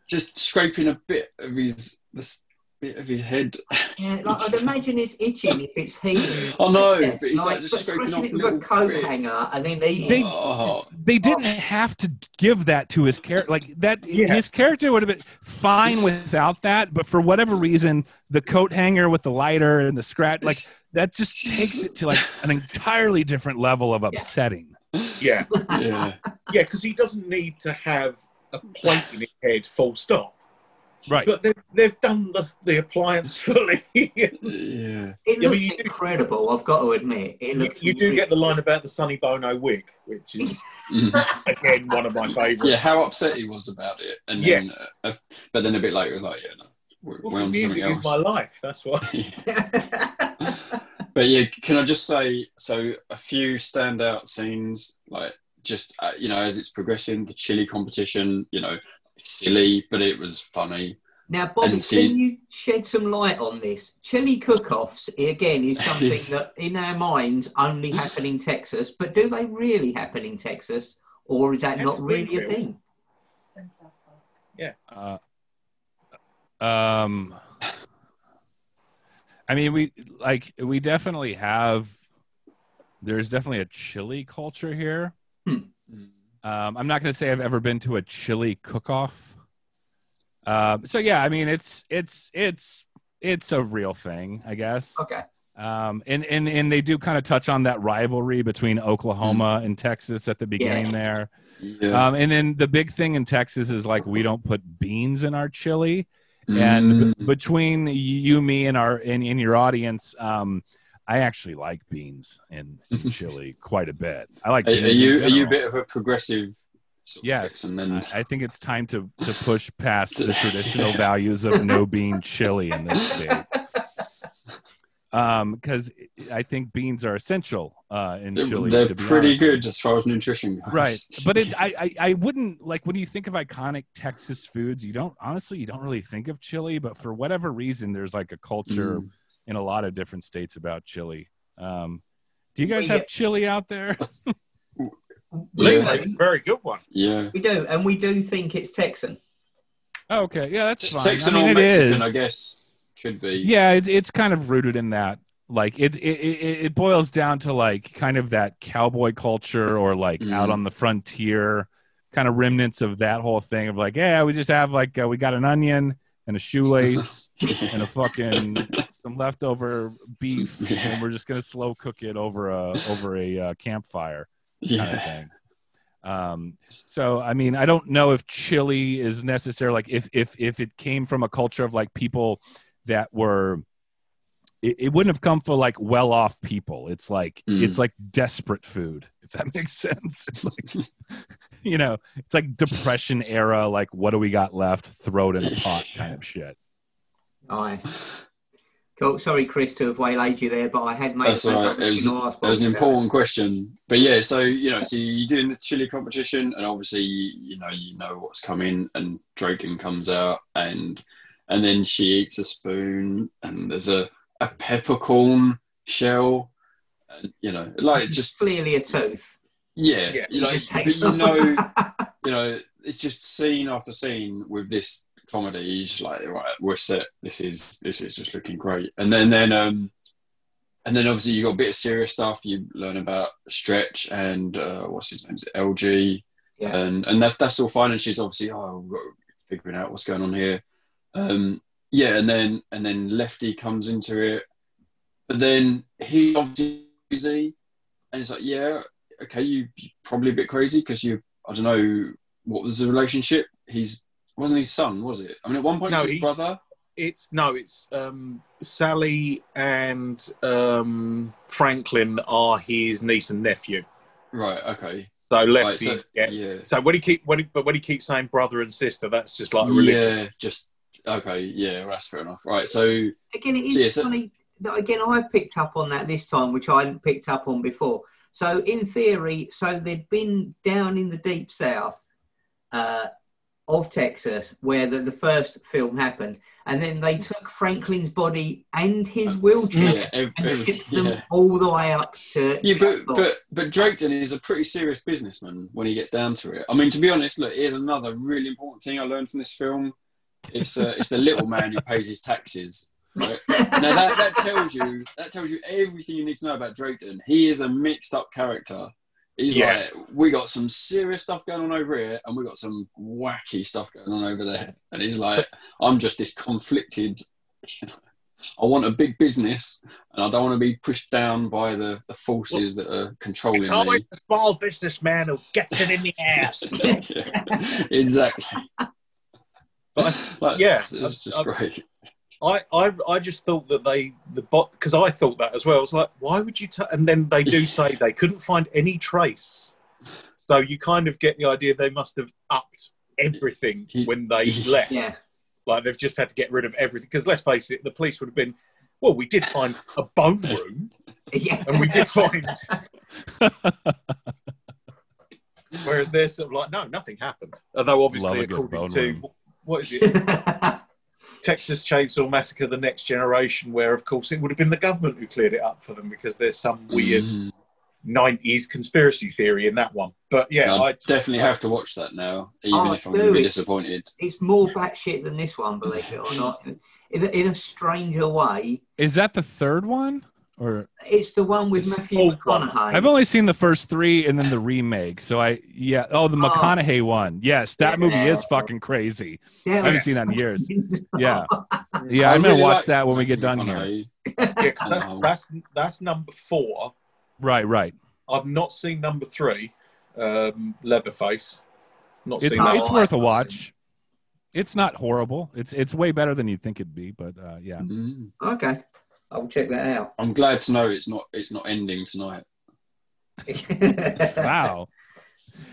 Just scraping a bit of his this bit of his head. Yeah, like, I'd imagine it's itching if it's heating. I know, but he's like just but scraping scratching off it with little a coat bits. hanger and then eating. They- Oh, they didn't have to give that to his character like that Yeah. his character would have been fine without that but for whatever reason the coat hanger with the lighter and the scratch like that just takes it to like an entirely different level of upsetting yeah, yeah. yeah, because he doesn't need to have a plate in his head, full stop. Right But they've, they've done the, the appliance fully. Yeah. It Yeah, but looks you do- incredible. I've got to admit, it looks. you do get the line about the Sonny Bono wig, which is Mhm. again one of my favourites. yeah, how upset he was about it, and then, Yes. uh, but then a bit later, it was like, yeah, no, we're, Well, we're on music something is my life. That's why. but yeah, can I just say, so a few standout scenes, like just uh, you know, as it's progressing, the chili competition, you know, it's silly, but it was funny. Now, Bobby, And see- can you shed some light on this? Chili cook-offs again is something Yes. that, in our minds, only happen in Texas. But do they really happen in Texas, or is that Yes, not really a Springfield. thing? Uh, um, I mean, we like we definitely have. There's definitely a chili culture here. Mm. Um, I'm not going to say I've ever been to a chili cook-off. Um, so yeah, I mean, it's it's it's it's a real thing, I guess. Okay. Um, and and and they do kind of touch on that rivalry between Oklahoma and Texas at the beginning there. Yeah. Um, and then the big thing in Texas is like we don't put beans in our chili. And Mm. b- between you, me, and our and in your audience, um, I actually like beans and, chili quite a bit. I like. Are, are you are you a bit of a progressive sort of Yes, Texan then? I, I think it's time to to push past the traditional values of no bean chili in this state. Um, because I think beans are essential uh, in They're, chili. they're to be pretty honest. good as far as nutrition goes. right but it's I, I i wouldn't like when you think of iconic texas foods you don't honestly you don't really think of chili but for whatever reason there's like a culture Mm. In a lot of different states about chili um do you guys We have get- chili out there Yeah. very good one. Yeah. We do, and we do think it's Texan. oh, okay yeah that's fine Texan I mean, or it Mexican, is. I guess, could be. yeah it's, it's kind of rooted in that like it, it it it boils down to like kind of that cowboy culture or like Mm. out on the frontier kind of remnants of that whole thing of like yeah we just have like uh, we got an onion and a shoelace and a fucking some leftover beef Yeah. and we're just gonna slow cook it over a over a uh, campfire kind of thing. Um so i mean i don't know if chili is necessary like if if if it came from a culture of like people that were it, it wouldn't have come for like well off people. It's like Mm. it's like desperate food if that makes sense. It's like you know it's like depression era like what do we got left? Throw it in a pot kind of shit. Nice. Cool. Sorry, Chris, to have waylaid you there, but I had made That's all right. It was, something it was an important question. But yeah, so you know, so you're doing the chili competition, and obviously, you, you know, you know what's coming, and Drayton comes out, and and then she eats a spoon, and there's a a peppercorn shell, and you know, like just Clearly a tooth. yeah, Yeah. you know, but you know, you know, it's just scene after scene with this comedy. Just like, right, we're set. This is this is just looking great. And then then um, and then obviously you got a bit of serious stuff. You learn about Stretch and uh, what's his name? Is it LG? Yeah. And and that's that's all fine. And she's obviously oh, we've got to figuring out what's going on here. Um, yeah, and then and then Lefty comes into it, but then he obviously and it's like, yeah, okay, you you're probably a bit crazy because you, I don't know, what was the relationship? He's wasn't his son, was it? I mean, at one point No, it's his brother. It's no, it's um, Sally and um, Franklin are his niece and nephew. Right. Okay. So Right. So get. yeah. So when he keep when he, but when he keeps saying brother and sister, that's just like a religion. Yeah. Just okay. Yeah. That's fair enough. Right. So Again, it is So, yeah, so- funny that again I picked up on that this time, which I hadn't picked up on before. So in theory, so they'd been down in the deep south uh, of Texas where the, the first film happened, and then they took Franklin's body and his wheelchair yeah. and shipped them yeah. all the way up to. Yeah, but but but Drayton is a pretty serious businessman when he gets down to it. I mean, to be honest, look, here's another really important thing I learned from this film. It's uh, it's the little man who pays his taxes. Right? Now that, that tells you that tells you everything you need to know about Drayton. He is a mixed up character. He's Yeah. like, we got some serious stuff going on over here, and we got some wacky stuff going on over there. And he's like, I'm just this conflicted. I want a big business, and I don't want to be pushed down by the, the forces that are controlling It's me. always the small businessman who gets it in the ass. Yeah, exactly. But Like, yeah, it's, it's just I- great. I, I I just thought that they the bot because I thought that as well. I was like, why would you? ta and then they do say they couldn't find any trace, so you kind of get the idea they must have upped everything when they left. yeah, Like they've just had to get rid of everything. Because let's face it, the police would have been. Well, we did find a bone room, yeah, and we did find. Whereas they're sort of like, no, nothing happened. Although obviously, a according bone to room. what is it? Texas Chainsaw Massacre: The Next Generation, where of course it would have been the government who cleared it up for them because there's some weird Mm. 90s conspiracy theory in that one. But yeah, I I definitely have to watch that now, even Oh, if I'm going to be disappointed. It's more batshit than this one, believe it or not. In a, in a stranger way, Is that the third one? Or it's the one with Matthew old. McConaughey. I've only seen the first three and then the remake. So I yeah. Oh, the Oh. McConaughey one. Yes, that movie Yeah. is fucking crazy. Yeah, I haven't seen that in years. Yeah, yeah. I I'm gonna really watch like that when we get done here. McConaughey. that, that's that's number four. Right, right. I've not seen number three, um, Leatherface. Not It's seen that. it's Oh, worth a I've watch. It's not horrible. It's it's way better than you'd think it'd be. But uh, yeah. Mm. Okay, I'll check that out. I'm glad to know it's not it's not ending tonight. wow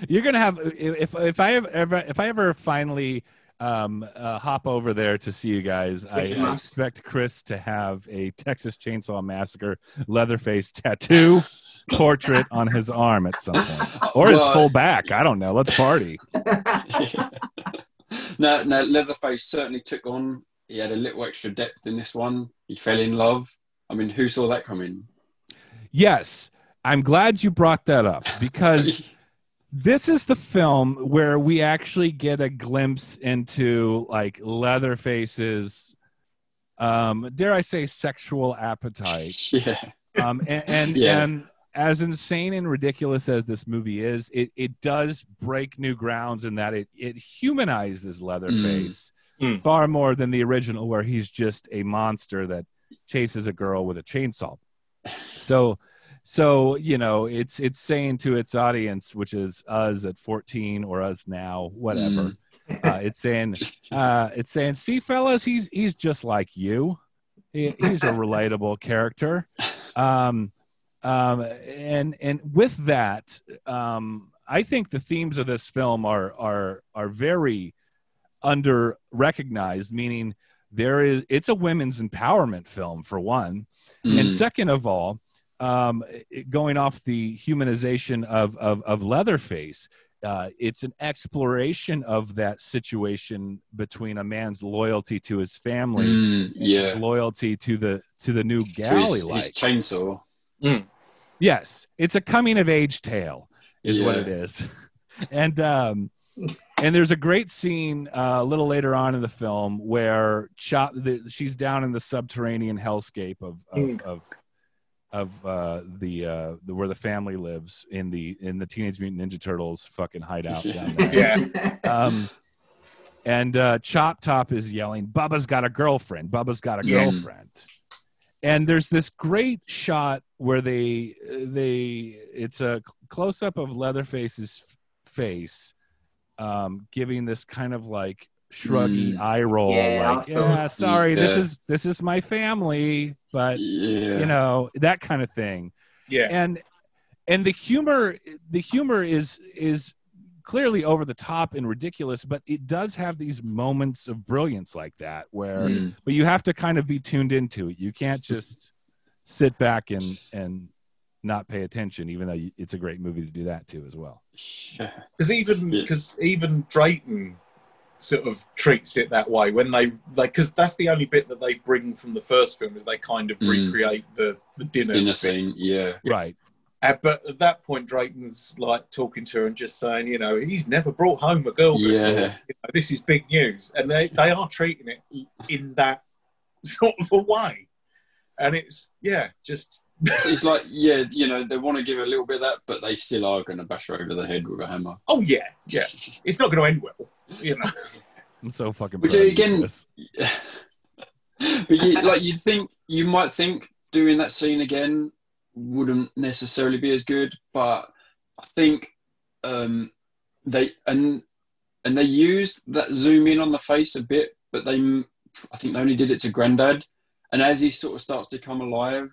you're gonna have if if i ever if i ever finally um uh, hop over there to see you guys I, I expect chris to have a texas chainsaw massacre leatherface tattoo portrait on his arm at some point or his Well, full back i don't know let's party now, now, Leatherface certainly took on. He had a little extra depth in this one. He fell in love. I mean, who saw that coming? yes i'm glad you brought that up because this is the film where we actually get a glimpse into like Leatherface's, um, dare I say, sexual appetite. yeah, Um, and and, Yeah. and as insane and ridiculous as this movie is, it, it does break new grounds in that it it humanizes Leatherface Mm. Far more than the original, where he's just a monster that chases a girl with a chainsaw. So so you know it's it's saying to its audience which is us at 14 or us now whatever uh, it's saying uh, it's saying see fellas he's he's just like you. He, he's a relatable character. Um, um, and and with that um, i think the themes of this film are are are very under recognized meaning there is it's a women's empowerment film for one and Mm. second of all, um, it- going off the humanization of of, of Leatherface, uh, it's an exploration of that situation between a man's loyalty to his family, Mm, and yeah, his loyalty to the to the new To gal his, his likes. chainsaw. Yes, it's a coming of age tale, is what it is, and um, and there's a great scene uh, a little later on in the film where Chop, the, she's down in the subterranean hellscape of of Mm. of, of uh, the, uh, the where the family lives in the in the Teenage Mutant Ninja Turtles fucking hideout down there. Yeah. Um, and uh, Chop Top is yelling, "Bubba's got a girlfriend. Bubba's got a Yeah. girlfriend." And there's this great shot where they they it's a close up of Leatherface's f- face, um, giving this kind of like shruggy Mm. eye roll, Yeah, like, I thought- "Yeah, sorry, this is this is my family," but Yeah, you know that kind of thing Yeah. and and the humor the humor is is clearly over the top and ridiculous but it does have these moments of brilliance like that where Mm. but you have to kind of be tuned into it you can't just sit back and and not pay attention even though it's a great movie to do that too as well Yeah. Because even Yeah. because even Drayton sort of treats it that way when they like because that's the only bit that they bring from the first film is they kind of Mm. recreate the the dinner. dinner bit. scene. Yeah, right Uh, but at that point, Drayton's like talking to her and just saying, you know, he's never brought home a girl before. Yeah. You know, this is big news, and they they are treating it in that sort of a way, and it's yeah, just it's, it's like yeah, you know, they want to give a little bit of that, but they still are going to bash her over the head with a hammer. oh yeah, yeah, it's not going to end well, you know. i'm so fucking Which, proud of you again, but you, like you'd think, you might think doing that scene again wouldn't necessarily be as good, but I think um, they and and they used that zoom in on the face a bit, but they I think they only did it to Grandad, and as he sort of starts to come alive,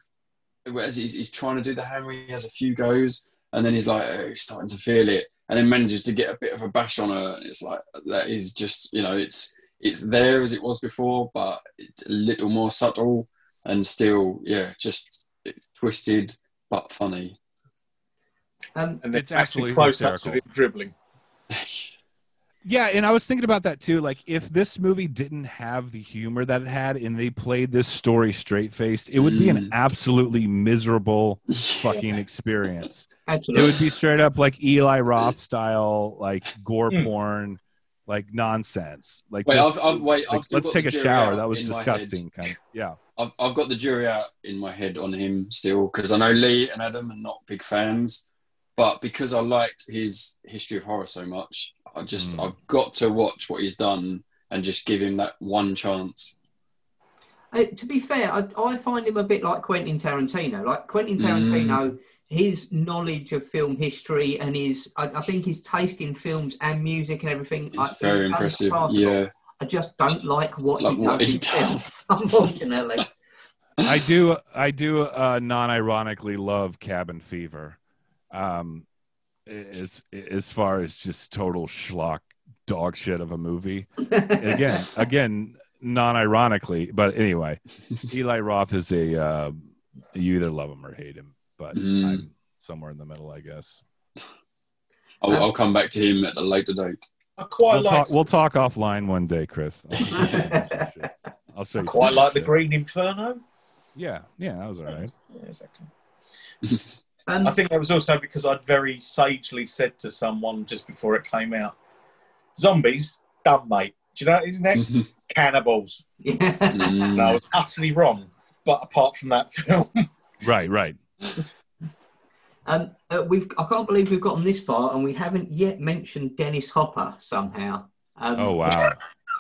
as he's, he's trying to do the hammer, he has a few goes, and then he's like oh, he's starting to feel it, and then manages to get a bit of a bash on her, and it's like that is just you know it's it's there as it was before, but it's a little more subtle and still, yeah, just it's twisted but funny. Um, And It's absolutely close ups of him dribbling. Yeah, and I was thinking about that too. Like, if this movie didn't have the humor that it had, and they played this story straight faced, it would be an Mm. absolutely miserable fucking experience. It would be straight up like Eli Roth style, like gore Mm. porn, like nonsense. Like, Wait, just- I've, I've wait. like, I've let's take a shower. That was disgusting. Kind of, yeah. I've, I've got the jury out in my head on him still because I know Lee and Adam are not big fans, but because I liked his history of horror so much, I just Mm. I've got to watch what he's done and just give him that one chance. Uh, to be fair, I, I find him a bit like Quentin Tarantino. Like Quentin Mm. Tarantino, his knowledge of film history and his, I, I think his taste in films and music and everything. I, It's very impressive. Yeah, I just don't like what like he what does. he does. Unfortunately. I do I do uh, non-ironically love Cabin Fever. Um as as far as just total schlock dog shit of a movie. Again, again non-ironically, but anyway, Eli Roth is a uh, you either love him or hate him, but Mm. I'm somewhere in the middle, I guess. I'll, I'll come back to him at a later date. I quite We'll like. talk, we'll talk offline one day, Chris. I'll show you some shit. I'll show I you quite some like the. Green Inferno. Yeah, yeah, that was all right. Yeah, exactly. Um, I think that was also because I'd very sagely said to someone just before it came out, "Zombies, done, mate." Do you know what is next? Cannibals. yeah. And I Mm. was utterly wrong. But apart from that film, Right, right. Um, uh, we've I can't believe we've gotten this far and we haven't yet mentioned Dennis Hopper somehow. Um, Oh wow.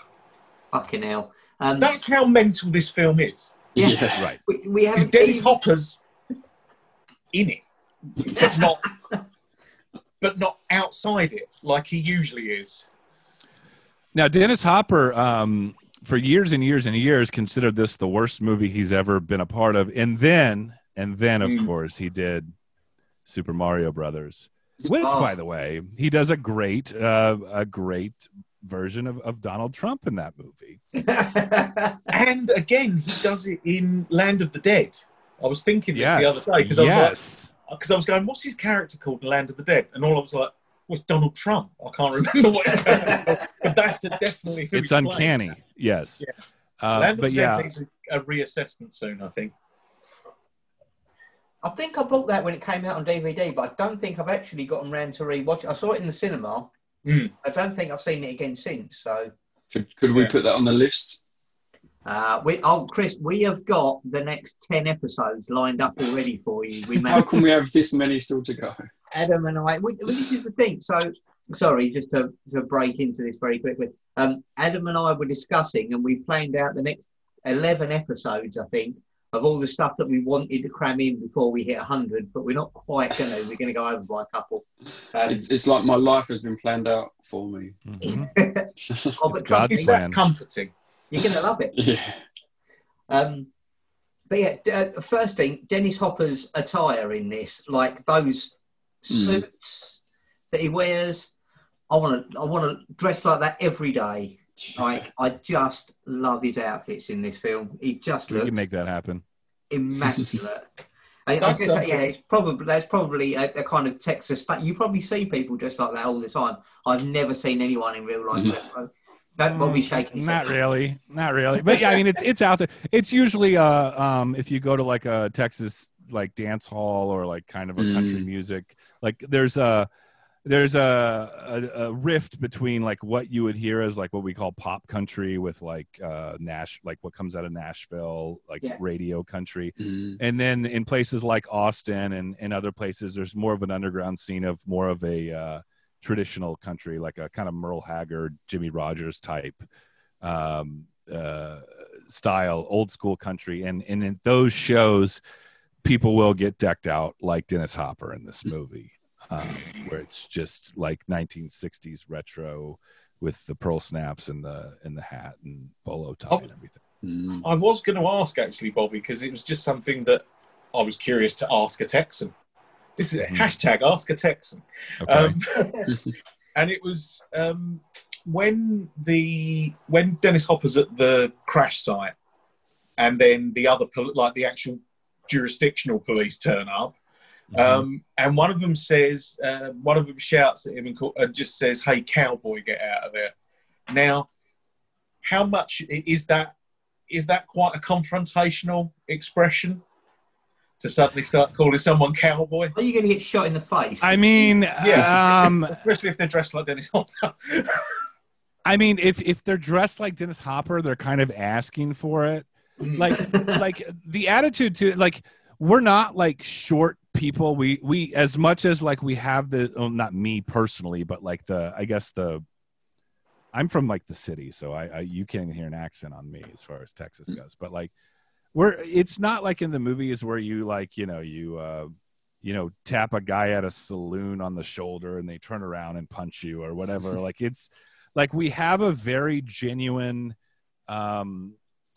Fucking hell. Um, that's how mental this film is. Yeah. yeah. Right. we, we haven't Dennis even- Hopper's in it, but not, but not outside it like he usually is. Now, Dennis Hopper, um, for years and years and years, considered this the worst movie he's ever been a part of, and then, and then, of Mm. course, he did Super Mario Brothers, which, Oh. by the way, he does a great, uh, a great version of, of Donald Trump in that movie. And again, he does it in Land of the Dead. I was thinking this the other day because I was like, yes, because I was going, what's his character called in Land of the Dead? And all I was like, what's Donald Trump? I can't remember what his character called. But that's definitely who it's he's playing. uncanny. Yes, Yeah. uh, Land of the yeah, Dead needs a, a reassessment soon, I think. I think I bought that when it came out on DVD, but I don't think I've actually gotten round to rewatch it. I saw it in the cinema. Mm. I don't think I've seen it again since. So, Could, could we put that on the list? Uh, we, oh, Chris, we have got the next 10 episodes lined up already for you. We How may, can we have this many still to go? Adam and I, we, well, this is the thing. So, sorry, just to, to break into this very quickly. Um, Adam and I were discussing, and we planned out the next 11 episodes, I think, of all the stuff that we wanted to cram in before we hit 100, but we're not quite going to. We're going to go over by a couple. Um, It's, it's like my life has been planned out for me. Mhm. oh, It's trust God's plan. that comforting? You're going to love it. yeah. Um, but yeah, d- uh, first thing, Dennis Hopper's attire in this, like those Mm. suits that he wears, I want to, I want to dress like that every day. Like, I just love his outfits in this film. He just we looks can make that happen. immaculate. I, I guess, something. yeah, it's probably that's probably a, a kind of Texas. Sta- you probably see people dressed like that all the time. I've never seen anyone in real life. That- Don't shaking. Mm, Not really, not really. But yeah, I mean, it's it's out there. It's usually uh um if you go to like a Texas like dance hall or like kind of a country Mm. music, like there's a there's a, a a rift between like what you would hear as like what we call pop country with like uh Nash like what comes out of Nashville like Yeah. radio country Mm. and then in places like Austin and, and other places, there's more of an underground scene of more of a uh, traditional country, like a kind of Merle Haggard, Jimmie Rodgers type um, uh, style, old school country. And, and in those shows, people will get decked out like Dennis Hopper in this movie, um, where it's just like 1960s retro with the pearl snaps and the and the hat and bolo tie Oh. and everything. Mm. I was going to ask actually, Bobby, because it was just something that I was curious to ask a Texan. This is Mhm. hashtag ask a Texan. Okay. Um, and it was um, when the when Dennis Hopper's at the crash site, and then the other like the actual jurisdictional police turn up. Um, and one of them says, uh, one of them shouts at him and, call, and just says, "Hey, cowboy, get out of there!" Now, how much is that? Is that quite a confrontational expression to suddenly start calling someone cowboy, Are you going to get shot in the face? I mean, Yeah. um, especially if they're dressed like Dennis Hopper? I mean, if if they're dressed like Dennis Hopper, they're kind of asking for it. Like, like the attitude to like we're not like short people. We we as much as like we have the well, not me personally, but like the I guess the I'm from like the city, so I, I you can't hear an accent on me as far as Texas goes. But like we're it's not like in the movies where you like you know you uh you know tap a guy at a saloon on the shoulder and they turn around and punch you or whatever. like it's like we have a very genuine um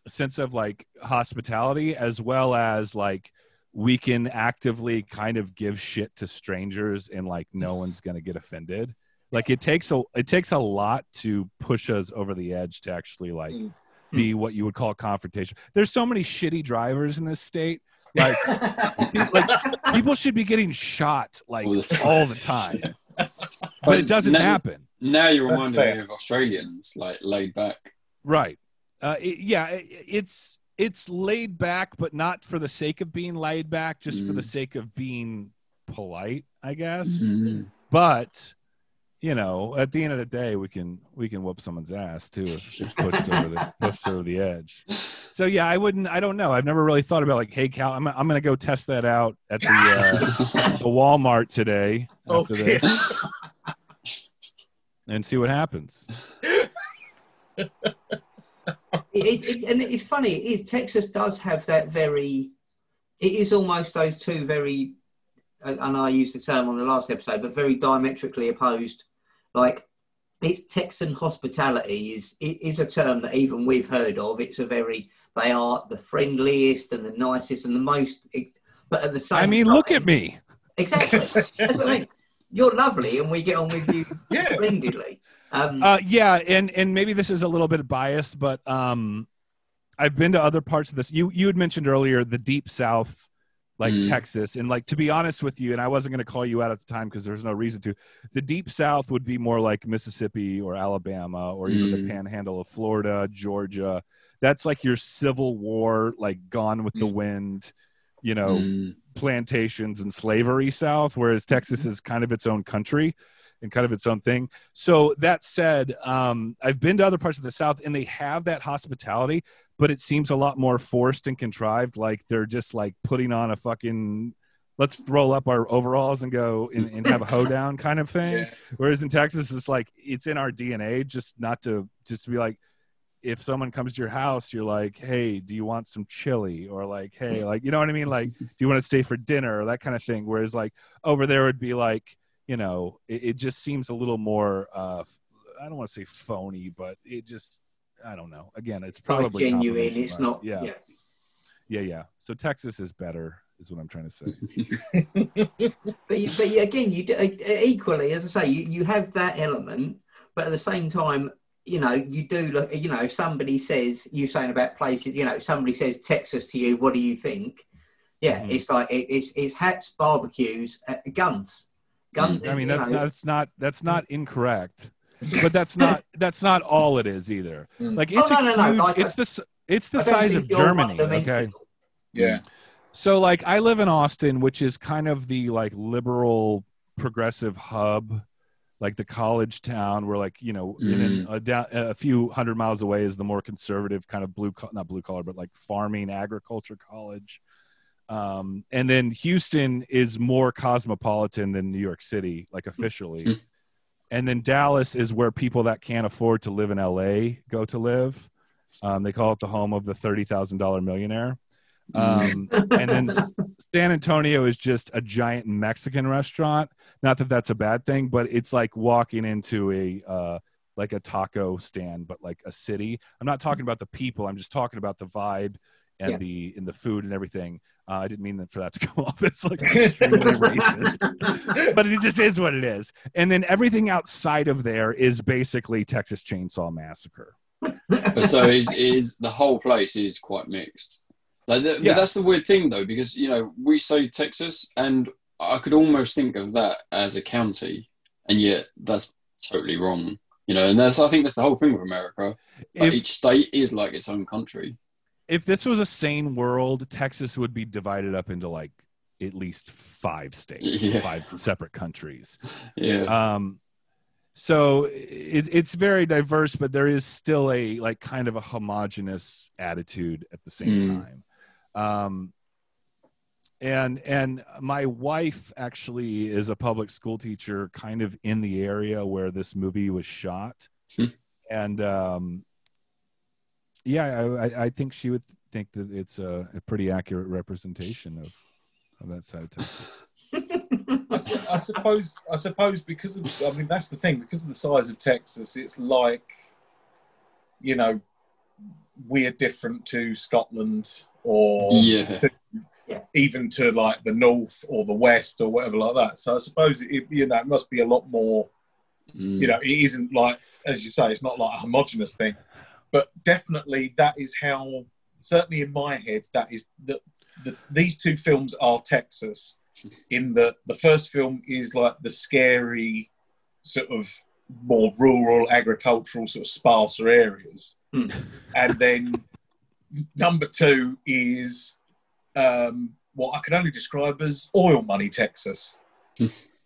sense of like hospitality as well as like we can actively kind of give shit to strangers and like no one's gonna get offended like it takes a it takes a lot to push us over the edge to actually like Mm. Be what you would call confrontation there's so many shitty drivers in this state like like people should be getting shot like All the time. all the time but it doesn't now, happen Now you're That's reminding fair. me of Australians, like laid back. Right. Uh, it- yeah, it, it's it's laid back, but not for the sake of being laid back, just for the Mm. sake of being polite, I guess. Mm. But you know, at the end of the day, we can we can whoop someone's ass too if if pushed over the pushed over the edge. So yeah, I wouldn't. I don't know. I've never really thought about like, hey, Cal, I'm I'm gonna go test that out at the uh, the Walmart today after Okay. this and see what happens. it, it, it- and it's funny. It is, Texas does have that very. It is almost those two very. And and I used the term on the last episode, but very diametrically opposed. Like, it's Texan hospitality is it is a term that even we've heard of. It's a very they are the friendliest and the nicest and the most. But at the same, I mean, look at me. Exactly. That's what I mean. You're lovely, and we get on with you Yeah. splendidly. Um, Uh, yeah, and and maybe this is a little bit biased, but um, I've been to other parts of this. You you had mentioned earlier the deep South, like Mm. Texas, and like to be honest with you, and I wasn't going to call you out at the time because there's no reason to. The deep South would be more like Mississippi or Alabama or even the Mm. Panhandle of Florida, Georgia. That's like your Civil War, like Gone with the Mm. Wind, you know, Mm. plantations and slavery south whereas texas is kind of its own country and kind of its own thing so that said um, i've been to other parts of the south and they have that hospitality but it seems a lot more forced and contrived like they're just like putting on a fucking let's roll up our overalls and go and, and have a hoedown kind of thing Yeah. whereas in texas it's like it's in our dna just not to just to be like if someone comes to your house, you're like, "Hey, do you want some chili?" Or like, "Hey, like, you know what I mean? Like, do you want to stay for dinner?" or that kind of thing. Whereas like over there would be like, you know, it, it just seems a little more. uh I don't want to say phony, but it just, I don't know. Again, it's not probably genuine. It's not. Yeah, yeah. yeah, yeah. So Texas is better, is what I'm trying to say. But, but you, again, you do, uh, equally, as I say, you, you have that element, but at the same time, you know, you do look. You know, if somebody says you're saying about places, you know, somebody says Texas to you, what do you think? Yeah, Mhm. it's like it, it's it's hats, barbecues, uh, guns, guns. I mean, that's know. not, that's not that's not incorrect, but that's not that's not all it is either. Mm. Like Oh, it's no, a no, no, huge. like, it's the it's the I size of Germany. Okay. one-dimensional. Yeah. So like I live in Austin, which is kind of the like liberal progressive hub, like the college town where like, you know, and then a, down, a few hundred miles away is the more conservative kind of blue not blue collar but like farming agriculture college. Um, and then Houston is more cosmopolitan than New York City, like officially. Hmm. And then Dallas is where people that can't afford to live in LA go to live. Um, they call it the home of the thirty thousand dollar millionaire. Um, and then San Antonio is just a giant Mexican restaurant. Not that that's a bad thing, but it's like walking into a uh, like a taco stand, but like a city. I'm not talking about the people. I'm just talking about the vibe and Yeah. the and the food and everything. Uh, I didn't mean that for that to come off. It's like extremely racist, but it just is what it is. And then everything outside of there is basically Texas Chainsaw Massacre. So is is the whole place is quite mixed. Like, the, Yeah. but that's the weird thing though, because you know we say Texas, and I could almost think of that as a county, and yet that's totally wrong. You know, and that's I think that's the whole thing with America. Like, If, each state is like its own country. If this was a sane world, Texas would be divided up into like at least five states, Yeah. five separate countries. Yeah. Um, so it, it's very diverse, but there is still a like kind of a homogenous attitude at the same Mm. time. Um, and and my wife actually is a public school teacher, kind of in the area where this movie was shot, Hmm. and um, yeah, I, I- I think she would think that it's a, a pretty accurate representation of of that side of Texas. I, su- I suppose. I suppose because of. I mean, that's the thing. Because of the size of Texas, it's like, you know, we're different to Scotland or yeah. Yeah. even to like the north or the west or whatever like that. So I suppose it, you know it must be a lot more. Mm. You know, it isn't like as you say, it's not like a homogenous thing, but definitely that is how. Certainly in my head, that is that the, these two films are Texas. In the the first film is like the scary, sort of more rural, agricultural, sort of sparser areas, Hmm. and then number two is um, what I can only describe as oil money Texas.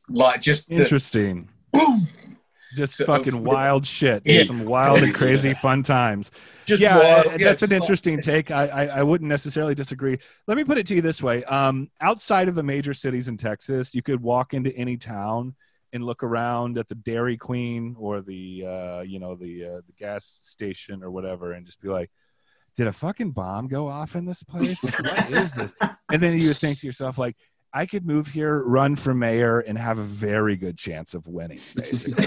like just the Interesting. boom, Just So- fucking wild shit. Yeah. Some wild and Crazy. fun times. just yeah, wild- uh, that's an like- interesting take. I, I I wouldn't necessarily disagree. Let me put it to you this way: um, outside of the major cities in Texas, you could walk into any town and look around at the Dairy Queen or the uh, you know the uh, the gas station or whatever, and just be like, "Did a fucking bomb go off in this place? Like, what is this?" And then you would think to yourself, like. I could move here, run for mayor, and have a very good chance of winning. Basically,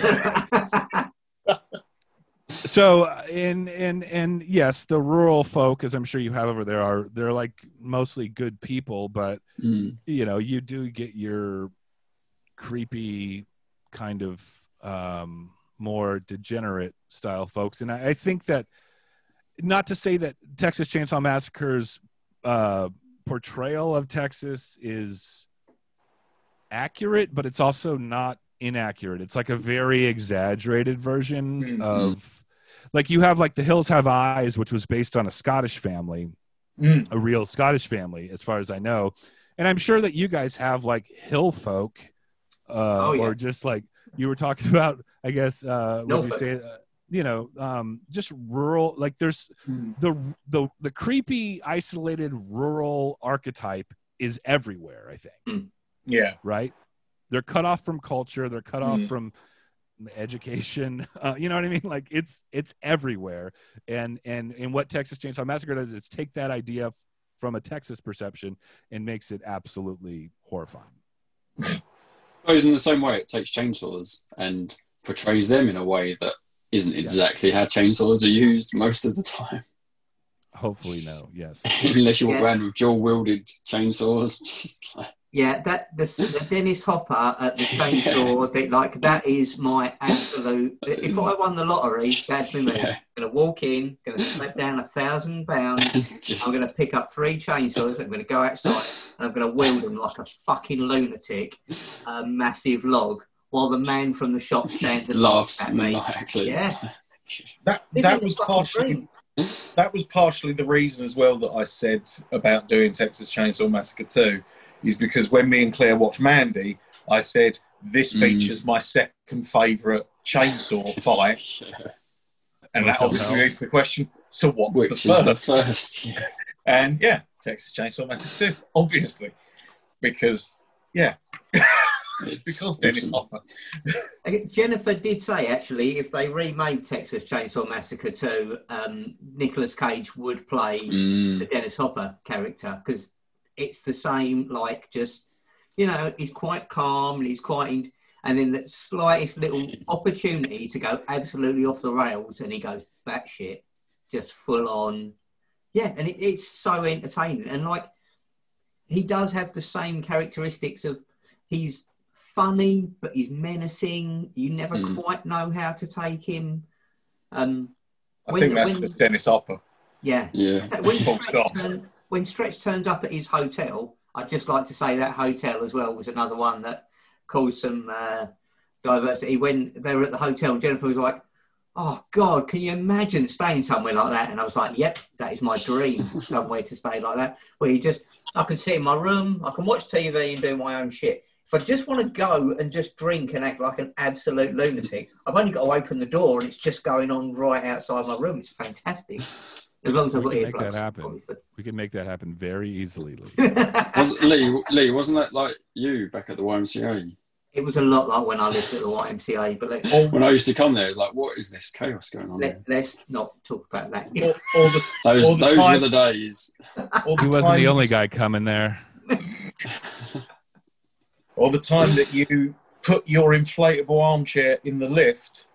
so and and and yes the rural folk as i'm sure you have over there are they're like mostly good people but Mm. you know you do get your creepy kind of um more degenerate style folks and i, I think that not to say that texas chainsaw massacre's uh portrayal of texas is accurate but it's also not inaccurate it's like a very exaggerated version Mhm. of like you have like the hills have eyes which was based on a scottish family Mm. a real scottish family as far as i know and i'm sure that you guys have like hill folk uh Oh, yeah. or just like you were talking about i guess uh what you say uh, you know um just rural like there's Mm. the the the creepy isolated rural archetype is everywhere i think. Yeah. right? They're cut off from culture. They're cut off Mhm. from education. Uh, you know what i mean? Like it's it's everywhere. And and and what texas chainsaw massacre does is take that idea from a texas perception and makes it absolutely horrifying. Suppose in the same way it takes chainsaws and portrays them in a way that isn't exactly how chainsaws are used most of the time. hopefully no yes Unless you walk Yeah. around with dual wielded chainsaws, just like Yeah, that the, the Dennis Hopper at the chainsaw, that, like that is my absolute. If I won the lottery, that's me. Yeah. Gonna walk in, gonna slap down a thousand pounds. just I'm gonna pick up three chainsaws. I'm gonna go outside and I'm gonna wield them like a fucking lunatic, a massive log, while the man from the shop stands and laughs laughs at me. maniacally. Yeah, That This that is was partially that was partially the reason as well that I said about doing Texas Chainsaw Massacre 2 is because when me and Claire watched Mandy, I said this Mm. features my second favourite chainsaw fight, Yeah. and that obviously Hell. leads to the question: so what's Which the is the first? first. Yeah. And yeah, Texas Chainsaw Massacre 2, obviously, because yeah, It's because Dennis. Hopper. Jennifer did say actually, if they remade Texas Chainsaw Massacre 2, um, Nicolas Cage would play Mm. the Dennis Hopper character because it's the same, like just you know, he's quite calm and he's quite, in, and then the slightest little Yes. opportunity to go absolutely off the rails, and he goes batshit, just full on, yeah, and it, it's so entertaining, and like he does have the same characteristics of he's funny, but he's menacing. You never Mm. quite know how to take him. Um, I When- think that's when- just Dennis Hopper. yeah, Yeah. when Stretch, turn, when Stretch turns up at his hotel I'd just like to say that hotel as well was another one that caused some uh, diversity. When they were at the hotel, Jennifer was like, "Oh God, can you imagine staying somewhere like that?" And I was like, "Yep, that is my dream, somewhere to stay like that, where you just I can sit in my room, I can watch TV and do my own shit." If I just want to go and just drink and act like an absolute lunatic, I've only got to open the door and it's just going on right outside my room. It's fantastic. As long as I've got We can make earplugs. that happen. obviously. We can make that happen very easily. Lee. Was, Lee, Lee, wasn't that like you back at the YMCA? it was a lot like when I lived at the YMCA, but let's, Or, When I used to come there, it's like, what is this chaos going on Let, let's not talk about that. or, or the, Those, all the those time- were the days. or He wasn't the only guy coming there. Or the time that you put your inflatable armchair in the lift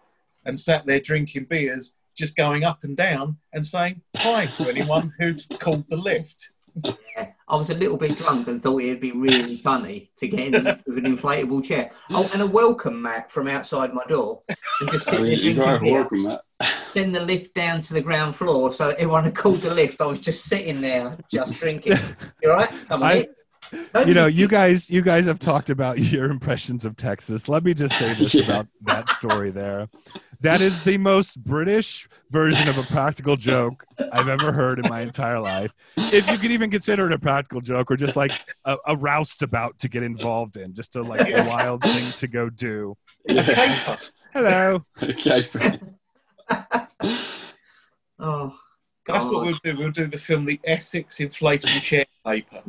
and sat there drinking beers, just going up and down and saying hi to anyone who'd called the lift. Yeah. I was a little bit drunk and thought it'd be really funny to get in with an inflatable chair. Oh, and a welcome mat from outside my door. And just I mean, you drinking guys beer. welcome that. Send the lift down to the ground floor so everyone had called the lift. I was just sitting there, just drinking. You all right? Come on I- in. You know, you guys, you guys have talked about your impressions of Texas. Let me just say this Yeah. about that story there. That is the most British version of a practical joke I've ever heard in my entire life. If you could even consider it a practical joke or just like a, a roustabout to get involved in, just a like a wild thing to go do. Yeah. Hello. okay. Oh, That's what we'll do. We'll do the film The Essex Inflatable Chair Paper.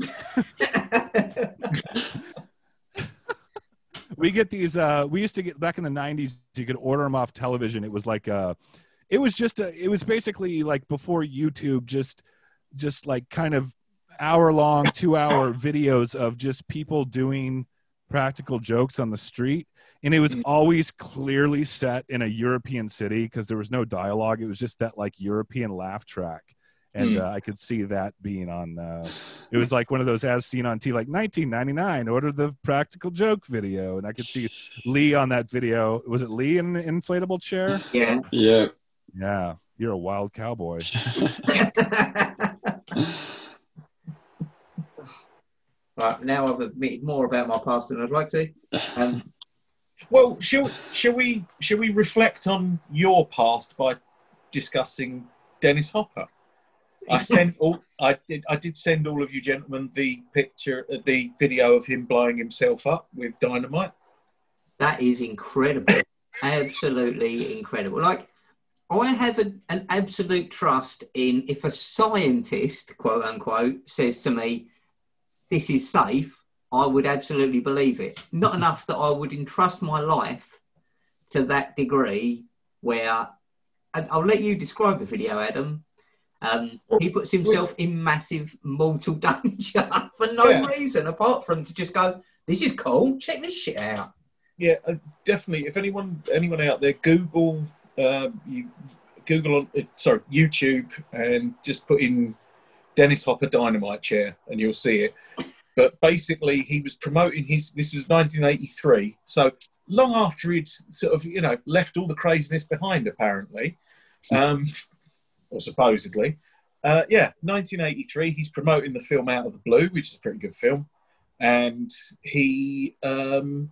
we get these uh we used to get back in the 90s you could order them off television it was like uh it was just a it was basically like before youtube just just like kind of hour long two hour videos of just people doing practical jokes on the street and it was Mm. always clearly set in a european city because there was no dialogue it was just that like european laugh track and Mm. uh, i could see that being on uh it was like one of those as seen on T, like 1999. Order the practical joke video, and I could see Lee on that video. Was it Lee in the inflatable chair? yeah. Yeah. Yeah, you're a wild cowboy. right, now I've admitted more about my past than I'd like to. Um, Well, shall, shall we shall we reflect on your past by discussing Dennis Hopper? I sent all I did I did send all of you gentlemen the picture uh, the video of him blowing himself up with dynamite. That is incredible. Absolutely incredible. Like, I have a, an absolute trust in if a scientist, quote unquote, says to me, this is safe, I would absolutely believe it. Not enough that I would entrust my life to that degree where and I'll let you describe the video, Adam. Um, he puts himself in massive mortal danger for no Yeah. reason apart from to just go, this is cool, check this shit out. Yeah, uh, definitely. If anyone anyone out there, Google uh, you Google on uh, sorry YouTube and just put in Dennis Hopper dynamite chair and you'll see it. But basically, he was promoting his. This was 1983, so long after he'd sort of you know left all the craziness behind, apparently, um, or supposedly. Uh, yeah, 1983. He's promoting the film Out of the Blue, which is a pretty good film, and he um,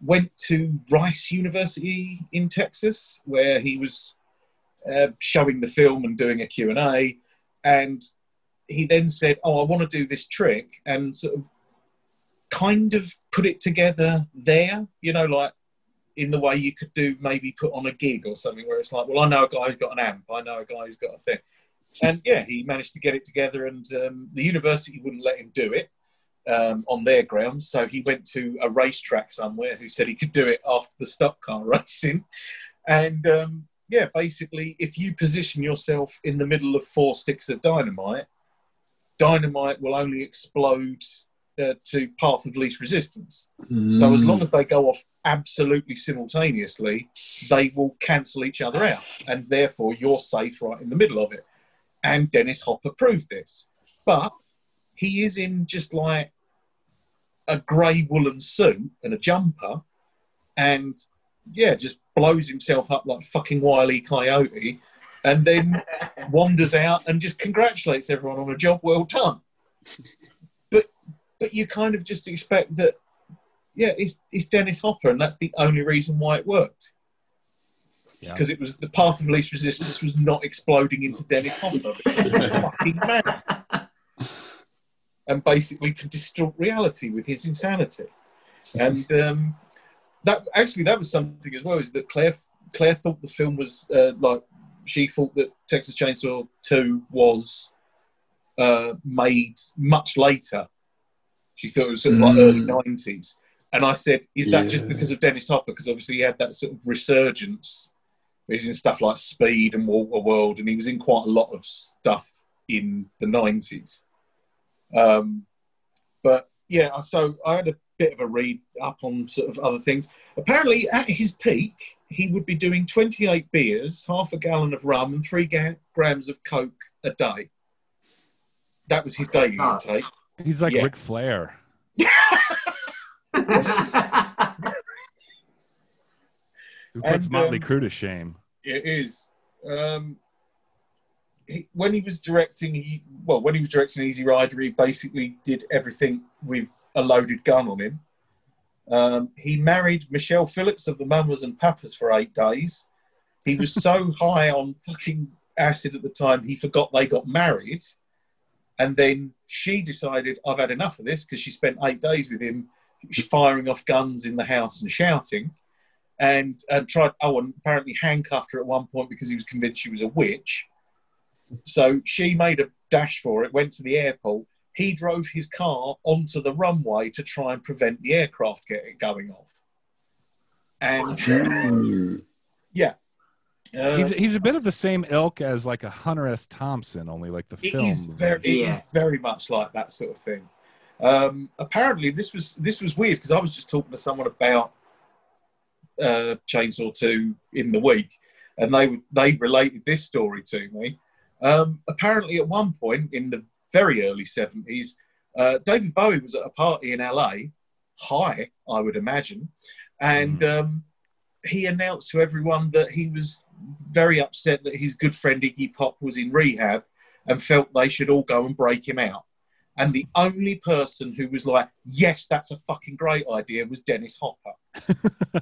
went to Rice University in Texas, where he was uh, showing the film and doing a Q&A. And he then said, oh, I want to do this trick and sort of kind of put it together there, you know, like in the way you could do maybe put on a gig or something where it's like, well, I know a guy who's got an amp, I know a guy who's got a thing. And yeah, he managed to get it together, and um, the university wouldn't let him do it um, on their grounds. So he went to a racetrack somewhere who said he could do it after the stock car racing. And um, yeah, basically, if you position yourself in the middle of four sticks of dynamite, dynamite will only explode uh, to path of least resistance. So as long as they go off absolutely simultaneously, they will cancel each other out, and therefore you're safe right in the middle of it. And Dennis Hopper proved this, but he is in just like a grey woolen suit and a jumper, and yeah, just blows himself up like fucking wily coyote, and then wanders out and just congratulates everyone on a job well done. But but you kind of just expect that. Yeah, it's, it's Dennis Hopper, and that's the only reason why it worked. Yeah. Because it was the path of least resistance was not exploding into Dennis Hopper. fucking mad. And basically could distort reality with his insanity. And um, that actually that was something as well, is that Claire Claire thought the film was uh, like she thought that Texas Chainsaw 2 was uh, made much later. She thought it was sort of like Mm. early 90s. And I said, is that just because of Dennis Hopper? Because obviously he had that sort of resurgence. He's in stuff like Speed and Water World, and he was in quite a lot of stuff in the 90s. Um, but yeah, so I had a bit of a read up on sort of other things. Apparently, at his peak, he would be doing 28 beers, half a gallon of rum, and three ga- grams of Coke a day. That was his daily Oh. intake. He's like Yeah. Ric Flair. Who puts And, Motley um, Crue to shame? It is. Um, he, when he was directing, he well, when he was directing Easy Rider, he basically did everything with a loaded gun on him. Um, he married Michelle Phillips of the Mamas and Papas for eight days. He was so high on fucking acid at the time, he forgot they got married. And then she decided, I've had enough of this because she spent eight days with him, firing off guns in the house and shouting and and tried. Oh, and apparently handcuffed her at one point because he was convinced she was a witch. So she made a dash for it, went to the airport. He drove his car onto the runway to try and prevent the aircraft getting going off. And yeah, uh, he's he's a bit of the same ilk as like a Hunter S. Thompson, only like the it film. is very, it is Yeah. very much like that sort of thing. Um, apparently, this was this was weird because I was just talking to someone about uh, Chainsaw Two in the week, and they they related this story to me. Um, apparently, at one point in the very early seventies, uh, David Bowie was at a party in LA, high, I would imagine, and um, he announced to everyone that he was very upset that his good friend Iggy Pop was in rehab and felt they should all go and break him out. And the only person who was like, yes, that's a fucking great idea was Dennis Hopper.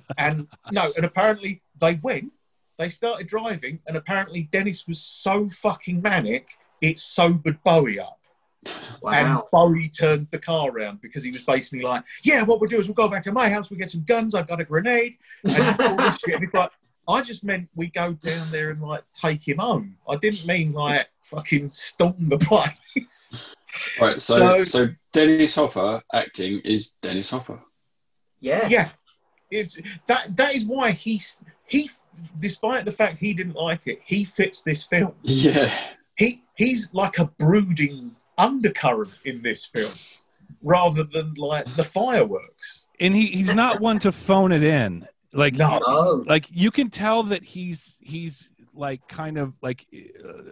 and no, and apparently they went, they started driving, and apparently Dennis was so fucking manic, it sobered Bowie up. And wow. Bowie turned the car around because he was basically like, yeah, what we'll do is we'll go back to my house, we'll get some guns, I've got a grenade, and all this shit. And it's like, I just meant we go down there and like take him home. I didn't mean like fucking storm the place. Right, so, So- so Dennis Hopper acting is Dennis Hopper. Yeah. yeah, it's, that that is why he's he, despite the fact he didn't like it, he fits this film. Yeah, He he's like a brooding undercurrent in this film, rather than like the fireworks. and he he's not one to phone it in. Like No. Like you can tell that he's he's like kind of like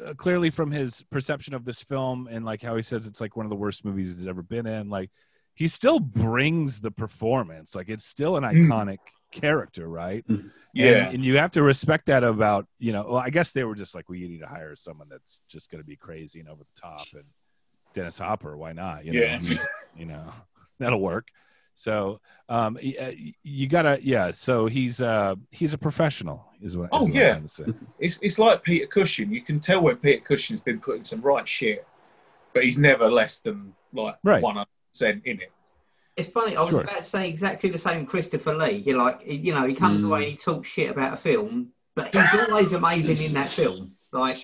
uh, clearly from his perception of this film and like how he says it's like one of the worst movies he's ever been in like he still brings the performance like it's still an Mm. iconic character right Yeah. and, and you have to respect that about you know well i guess they were just like well you need to hire someone that's just going to be crazy and over the top and dennis hopper why not you know Yeah. He's- you know that'll work so um y- uh, y- you gotta yeah so he's uh he's a professional is what, is Oh, what I'm yeah. trying to say. It's it's like Peter Cushing. You can tell when Peter Cushing's been putting some right shit, but he's never less than like Right. one hundred percent in it. It's funny. I was Sure. about to say exactly the same. Christopher Lee. You're like, you know, he comes Mm. away and he talks shit about a film, but he's always amazing in that film. Like,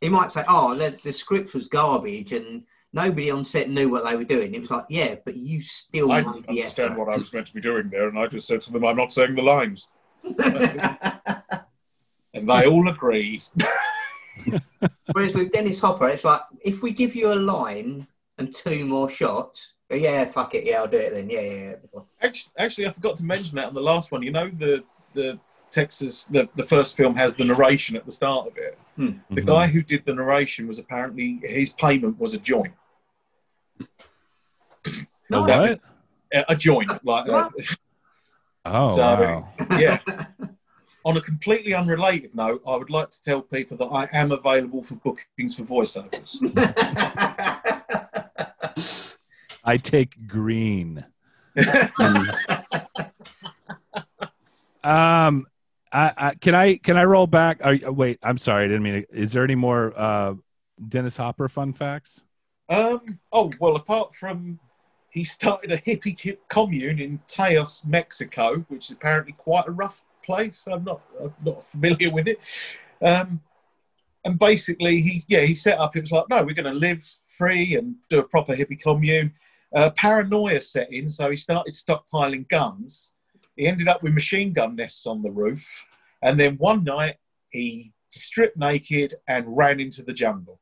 he might say, "Oh, the, the script was garbage," and nobody on set knew what they were doing. It was like, yeah, but you still I made the understand effort. what I was meant to be doing there, and I just said to them, "I'm not saying the lines," and they all agreed. Whereas with Dennis Hopper, it's like if we give you a line and two more shots, yeah, fuck it, yeah, I'll do it then. Yeah, yeah, yeah. Actually, actually, I forgot to mention that on the last one. You know, the the Texas, the, the first film has the narration at the start of it. The Mhm. guy who did the narration was apparently his payment was a joint, No, what a, a joint, like a, oh So- wow yeah. On a completely unrelated note, I would like to tell people that I am available for bookings for voiceovers. I take green. Um, I, I can I can I roll back? Are, wait, I'm sorry, I didn't mean. To, is there any more uh, Dennis Hopper fun facts? Um, oh, well, apart from he started a hippie commune in Taos, Mexico, which is apparently quite a rough place. I'm not, I'm not familiar with it. Um, and basically, he, yeah, he set up, it was like, no, we're going to live free and do a proper hippie commune. Uh, paranoia set in, so he started stockpiling guns. He ended up with machine gun nests on the roof. And then one night, he stripped naked and ran into the jungle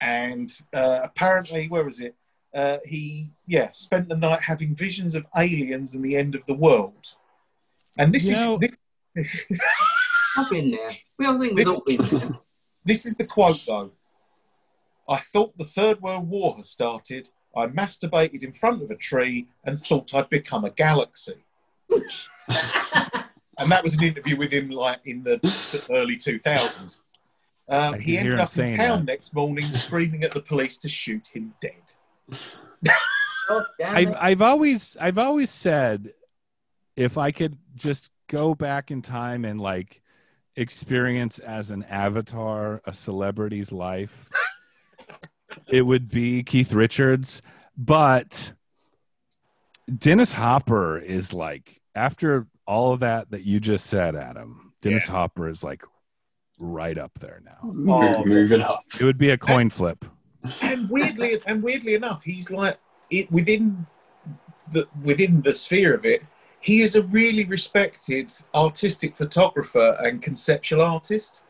and uh, apparently, where was it? Uh, he yeah spent the night having visions of aliens and the end of the world. And this You is know- this, I've been there. We all think we've all been there. this is the quote though. I thought the Third World War had started. I masturbated in front of a tree and thought I'd become a galaxy. and that was an interview with him like in the early 2000s. Um, he ended up in town that. next morning screaming at the police to shoot him dead. God damn I've. I've always I've always said if I could just go back in time and like experience as an avatar a celebrity's life, it would be Keith Richards. But Dennis Hopper is like after all of that that you just said, Adam. Dennis Hopper is like right up there now. Oh, moving up. It would be a coin flip. and weirdly and weirdly enough, he's like it within the within the sphere of it. He is a really respected artistic photographer and conceptual artist,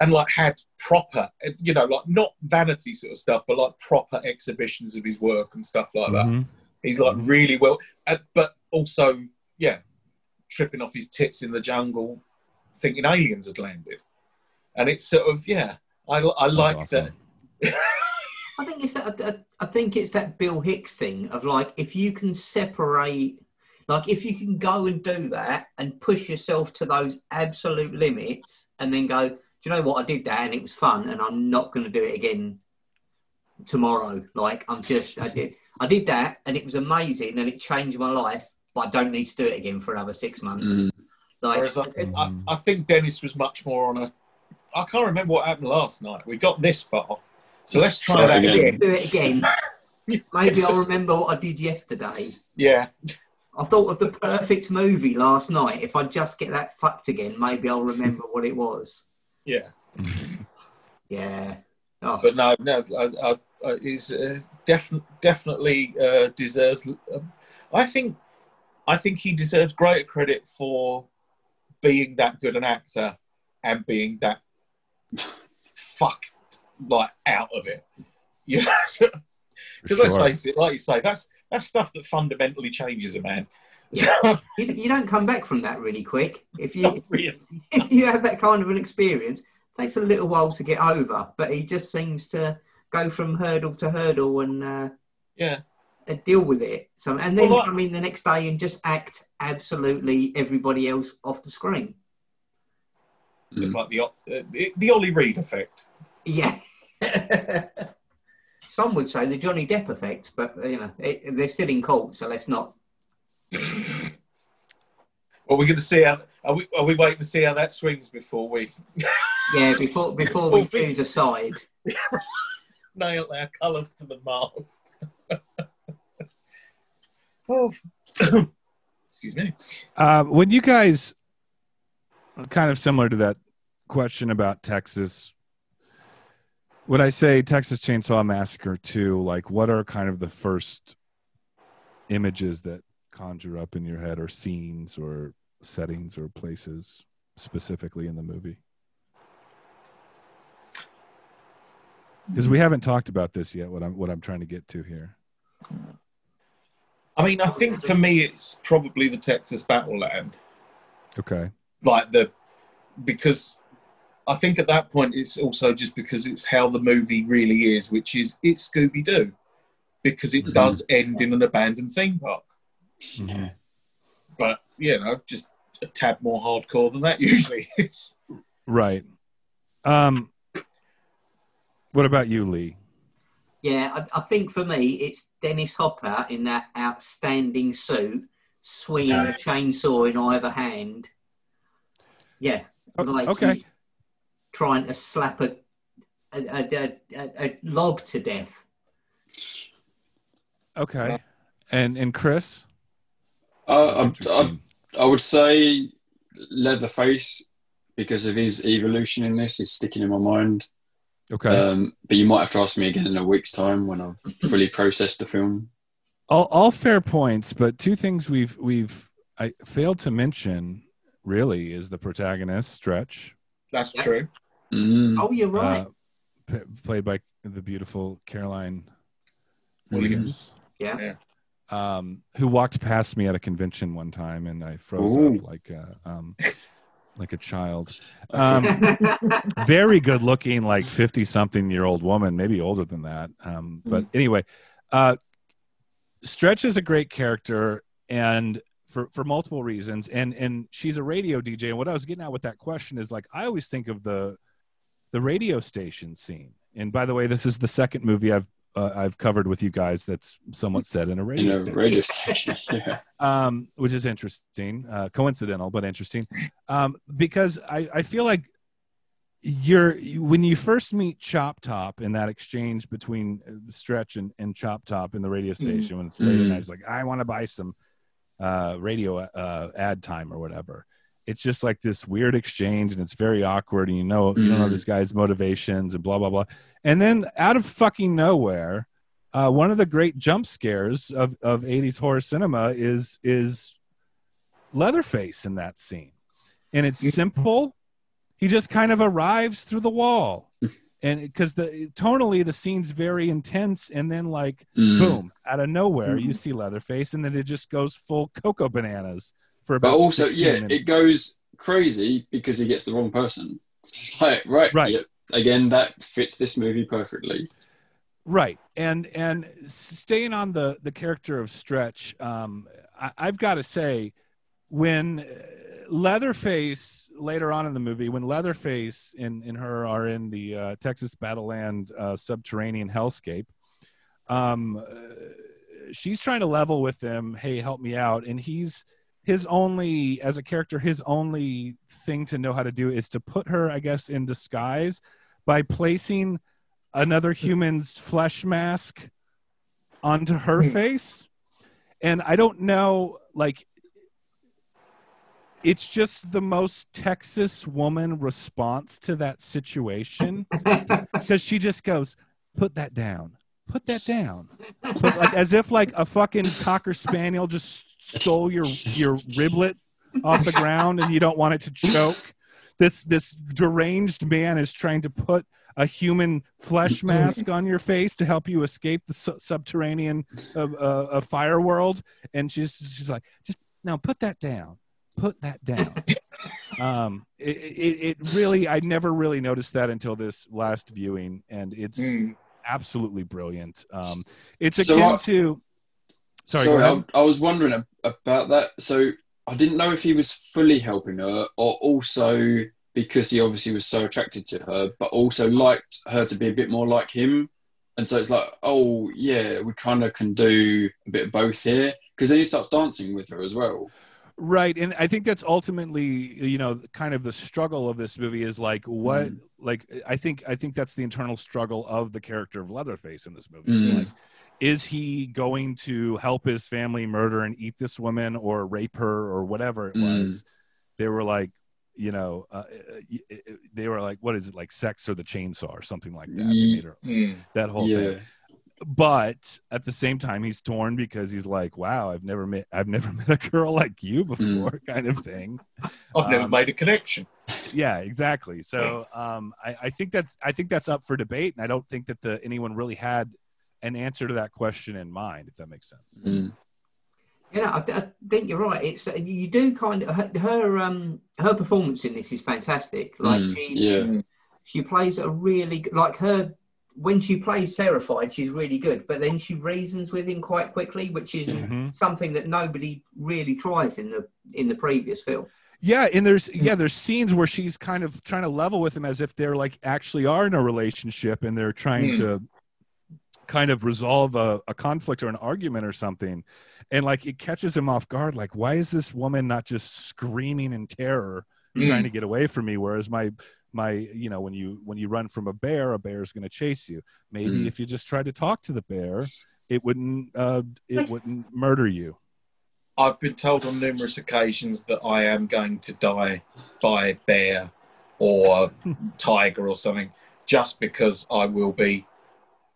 and like had proper, you know, like not vanity sort of stuff, but like proper exhibitions of his work and stuff like that. Mhm. He's like Mhm. really well, uh, but also yeah, tripping off his tits in the jungle, thinking aliens had landed, and it's sort of yeah. I, I like awesome. that. I think it's that. I- I think it's that Bill Hicks thing of like if you can separate, like if you can go and do that and push yourself to those absolute limits, and then go, do you know what? I did that and it was fun, and I'm not going to do it again tomorrow. Like I'm just, I did, I did that, and it was amazing, and it changed my life. But I don't need to do it again for another six months. Mhm. Like, Whereas I, I, I think Dennis was much more on a. I can't remember what happened last night. We got this far, so let's try Try that again. again. do it again. Maybe I'll remember what I did yesterday. Yeah, I thought of the perfect movie last night. If I just get that fucked again, maybe I'll remember what it was. yeah, Yeah. Oh, but no, no, I, I, I, he's uh, definitely definitely uh, deserves. Um, I think, I think he deserves greater credit for being that good an actor and being that fucked like out of it. You know, because let's face it, like you say, that's that's stuff that fundamentally changes a man. So, you, you don't come back from that really quick. If you really. if you have that kind of an experience, it takes a little while to get over. But he just seems to go from hurdle to hurdle and uh, Yeah, deal with it. So and then Well, like- come in the next day and just act absolutely everybody else off the screen. it's like the uh, the, the Ollie Reed effect. Yeah. Some would say the Johnny Depp effect, but you know it, they're still in court, so let's not. Well, we're going to see how. Are we, are we waiting to see how that swings before we Yeah, before before we choose a side. nail our colours to the mast? Oh, excuse me. Uh, when you guys, kind of similar to that question about Texas, when I say Texas Chainsaw Massacre too? like what are kind of the first images that conjure up in your head, or scenes, or settings, or places specifically in the movie? Because we haven't talked about this yet. What I'm what I'm trying to get to here. I mean, I think for me, it's probably the Texas Battle Land. Okay. like the because I think at that point it's also just because it's how the movie really is, which is it's Scooby Doo, because it Mhm. does end in an abandoned theme park. Yeah. But you know, just a tad more hardcore than that usually is. Right. Um. What about you, Lee? Yeah, I, I think for me, it's Dennis Hopper in that outstanding suit, swinging a chainsaw in either hand. Yeah, like okay. trying to slap a a, a, a, a log to death. Okay. And and Chris? Uh, I, I, I would say Leatherface because of his evolution in this is sticking in my mind. Okay. Um, but you might have to ask me again in a week's time when I've fully processed the film. all, all fair points, but two things we've we've I failed to mention really is the protagonist Stretch, That's true. Mm. Oh, you're right. uh, p- played by the beautiful Caroline Mm. Williams, yeah. um, who walked past me at a convention one time, and I froze Ooh. up like a, um, like a child. Um, very good looking, like 50 something year old woman, maybe older than that. Um, but anyway, uh, Stretch is a great character and for, for multiple reasons. And, and she's a radio DJ. And what I was getting at with that question is like, I always think of the, the radio station scene. And by the way, this is the second movie I've, uh, I've covered with you guys that's somewhat set in a In radio a station radio station. Yeah. um, which is interesting, uh, coincidental but interesting, um, because I, I feel like you're when you first meet Chop Top in that exchange between uh, Stretch and, and Chop Top in the radio station when it's late at Mhm. night, it's like I want to buy some uh, radio uh, ad time or whatever. It's just like this weird exchange, and it's very awkward, and you know you don't know this guy's motivations and blah blah blah. And then out of fucking nowhere, uh, one of the great jump scares of, of 80s horror cinema is is Leatherface in that scene. And it's simple. He just kind of arrives through the wall. And because the tonally the scene's very intense, and then like Mm. boom, out of nowhere, you see Leatherface, and then it just goes full cocoa bananas for But also, yeah, minutes. it goes crazy because he gets the wrong person. It's like, right, Right. yep. Again, that fits this movie perfectly. right and and staying on the the character of stretch um I, i've got to say when uh, leatherface later on in the movie when leatherface and, and her are in the uh, texas battleland uh, subterranean hellscape um uh, she's trying to level with him hey help me out and he's his only as a character his only thing to know how to do is to put her i guess in disguise by placing another human's flesh mask onto her hmm. face. And i don't know like it's just the most texas woman response to that situation. Because she just goes put that down. Put that down. Put- like as if like a fucking cocker spaniel just stole your your riblet off the ground and you don't want it to choke? This this deranged man is trying to put a human flesh mask on your face to help you escape the su- subterranean uh, uh, uh, fire world? And she's she's like just now put that down. Put that down. Um it, it, it really i never really noticed that until this last viewing and it's Mm. absolutely brilliant. Um it's So akin I- to sorry, Sorry. I, I was wondering about that. So I didn't know if he was fully helping her or also because he obviously was so attracted to her, but also liked her to be a bit more like him. And so it's like, oh, yeah, we kind of can do a bit of both here. Because then he starts dancing with her as well. right and i think that's ultimately you know kind of the struggle of this movie is like what Mm. like i think i think that's the internal struggle of the character of leatherface in this movie Mm. Like is he going to help his family murder and eat this woman or rape her or whatever it Mm. was they were like you know uh, uh, uh, they were like what is it like sex or the chainsaw or something like that her- Mm. that whole yeah. thing but at the same time he's torn because he's like wow i've never met i've never met a girl like you before kind of thing I've never Um, made a connection. yeah exactly so um I, I think that's i think that's up for debate and i don't think that the anyone really had an answer to that question in mind if that makes sense Mm. Yeah, I, th- I think you're right. It's uh, you do kind of her, her um her performance in this is fantastic. Like Mm, she yeah. she plays a really like her when she plays terrified, she's really good. But then she reasons with him quite quickly, which is Mhm. something that nobody really tries in the in the previous film. yeah and there's yeah there's scenes where she's kind of trying to level with him as if they're like actually are in a relationship and they're trying Mm. to kind of resolve a, a conflict or an argument or something and like it catches him off guard like why is this woman not just screaming in terror Mm. trying to get away from me whereas my my you know when you when you run from a bear a bear is going to chase you maybe Mm. if you just tried to talk to the bear it wouldn't uh it wouldn't murder you I've been told on numerous occasions that I am going to die by bear or tiger or something just because I will be,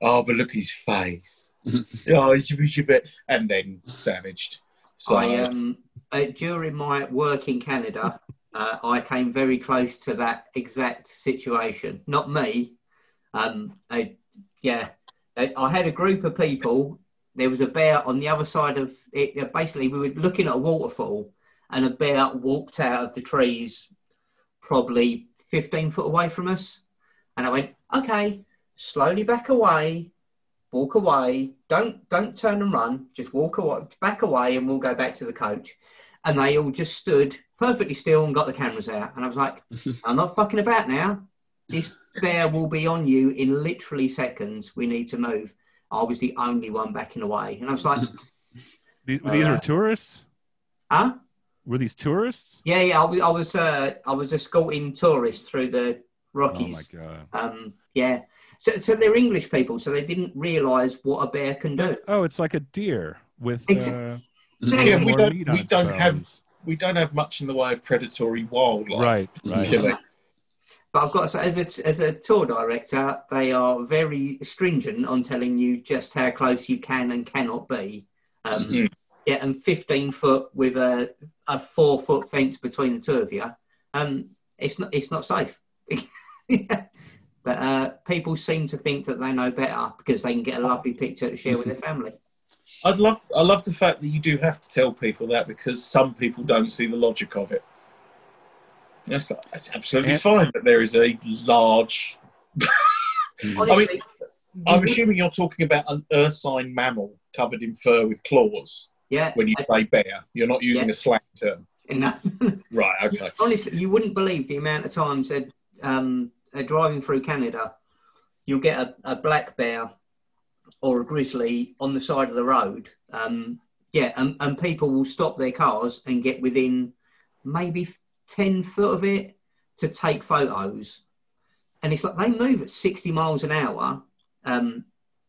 oh, but look at his face. oh, you should be- should be- and then savaged. So, I um uh, during my work in Canada, uh, I came very close to that exact situation. Not me. Um, I, yeah, I, I had a group of people. There was a bear on the other side of it. uh, Basically, we were looking at a waterfall, and a bear walked out of the trees, probably fifteen foot away from us. And I went, okay, slowly back away, walk away. Don't don't turn and run. Just walk away, back away, and we'll go back to the coach. And they all just stood perfectly still and got the cameras out. And I was like, I'm not fucking about now. This bear will be on you in literally seconds. We need to move. I was the only one backing away, and I was like, these, these were Uh, tourists huh? were these tourists Yeah, yeah. I was, I was, uh, I was escorting tourists through the Rockies. oh my god um, yeah. So, so they're English people, so they didn't realise what a bear can do. oh it's like a deer with Ex- uh, yeah, we don't, we don't have we don't have much in the way of predatory wildlife. right right Killing. But I've got to say, as a, as a tour director, they are very stringent on telling you just how close you can and cannot be. Um, Mhm. Yeah, and 15 foot with a, a four foot fence between the two of you, um, it's not it's not safe. but uh, people seem to think that they know better because they can get a lovely picture to share with their family. I'd love I love the fact that you do have to tell people that because some people don't see the logic of it. Yes, that's absolutely And- fine. But there is a large. Honestly, I'm you would- assuming you're talking about an ursine mammal covered in fur with claws yeah, when you say bear. You're not using Yeah. a slang term, no. right? Okay. honestly, you wouldn't believe the amount of times that um, uh, driving through Canada, you'll get a, a black bear or a grizzly on the side of the road. Um, yeah, and, and people will stop their cars and get within maybe 10 foot of it to take photos. And it's like they move at 60 miles an hour. Um,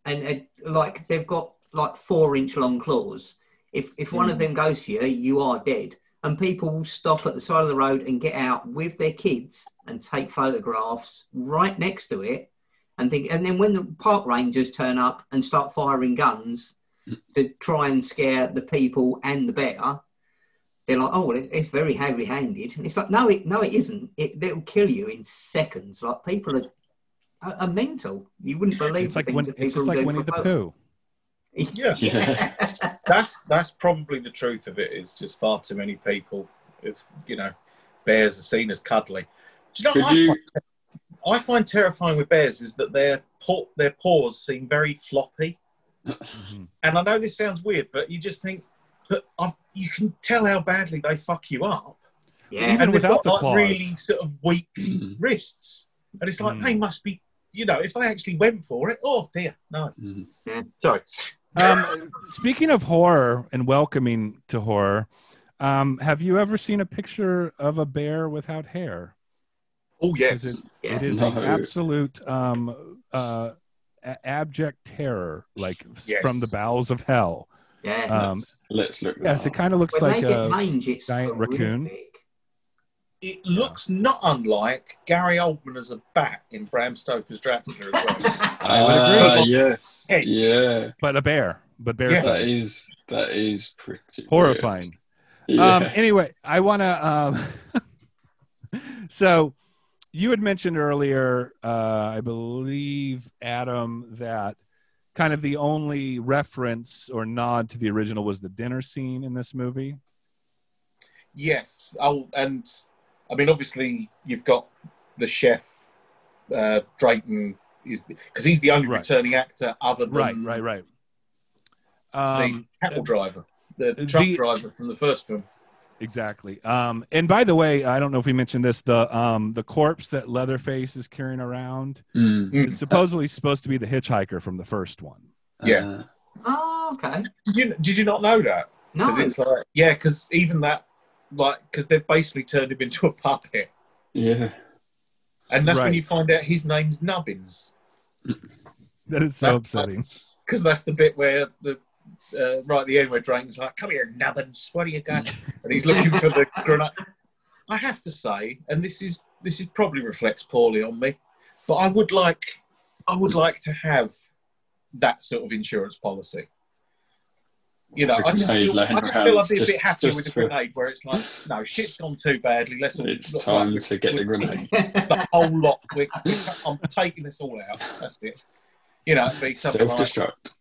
and uh, like they've got like four inch long claws. If, if one of them goes to you, you are dead and people will stop at the side of the road and get out with their kids and take photographs right next to it and think and then when the park rangers turn up and start firing guns mm. to try and scare the people and the bear they're like oh well it's very heavy handed. And it's like no it no it isn't. It it'll kill you in seconds. Like people are are, are mental. You wouldn't believe it's the like things when, that it's people just like do winnie for the pooh Yeah. Yeah. That's that's probably the truth of it. It's just far too many people. If you know, bears are seen as cuddly. Do you know Could what I you? find I find terrifying with bears is that their paw, their paws seem very floppy. Mhm. And I know this sounds weird, but you just think, but I've, you can tell how badly they fuck you up. yeah Even and without got the like claws. really sort of weak wrists, and it's like Mm. they must be, you know, if they actually went for it. Oh dear, no. Mhm. Sorry. Um, speaking of horror and welcoming to horror, um, have you ever seen a picture of a bear without hair? Oh yes. Is it- yeah It is No. an absolute um, uh, a- abject terror, like Yes. from the bowels of hell. yeah Um, let's, let's look. yes, that it kind of looks when like a mange it's giant raccoon. Horrific. It looks not unlike Gary Oldman as a bat in Bram Stoker's Dracula as well. I would Ah, agree. yes. Hey. Yeah. but a bear, but bear Yeah. That size. is that is pretty horrifying. weird. Um, anyway, I want to. Um, so, you had mentioned earlier, uh, I believe, Adam, that kind of the only reference or nod to the original was the dinner scene in this movie. yes. Oh, and I mean, obviously, you've got the chef uh, Drayton is because he's the only Right. returning actor other than Right, right, right. the Um, cattle driver, the the- truck driver from the first film. Exactly. Um, and by the way, I don't know if we mentioned this. The um, the corpse that Leatherface is carrying around Mm. Mm. is supposedly supposed to be the hitchhiker from the first one. Yeah. Uh, Oh, okay. Did you did you not know that? No. Because it's like yeah, because even that like because they've basically turned him into a puppet, yeah. and that's Right. when you find out his name's Nubbins. That is so That's- upsetting. because that's the bit where the uh, right at the end where Drayton's like, "Come here, Nubbins, where are you go?" and he's looking for the grenade. I have to say, and this is this is probably reflects poorly on me, but I would like I would like to have that sort of insurance policy. You know, I just, Grenade feel, I laying just feel I'd be a bit just- happier just with the for- grenade where it's like, no, shit's gone too badly. Let's all It's look time like to get the grenade. the whole lot. We, I'm taking this all out. That's it. You know, it'd be something Self like, destruct.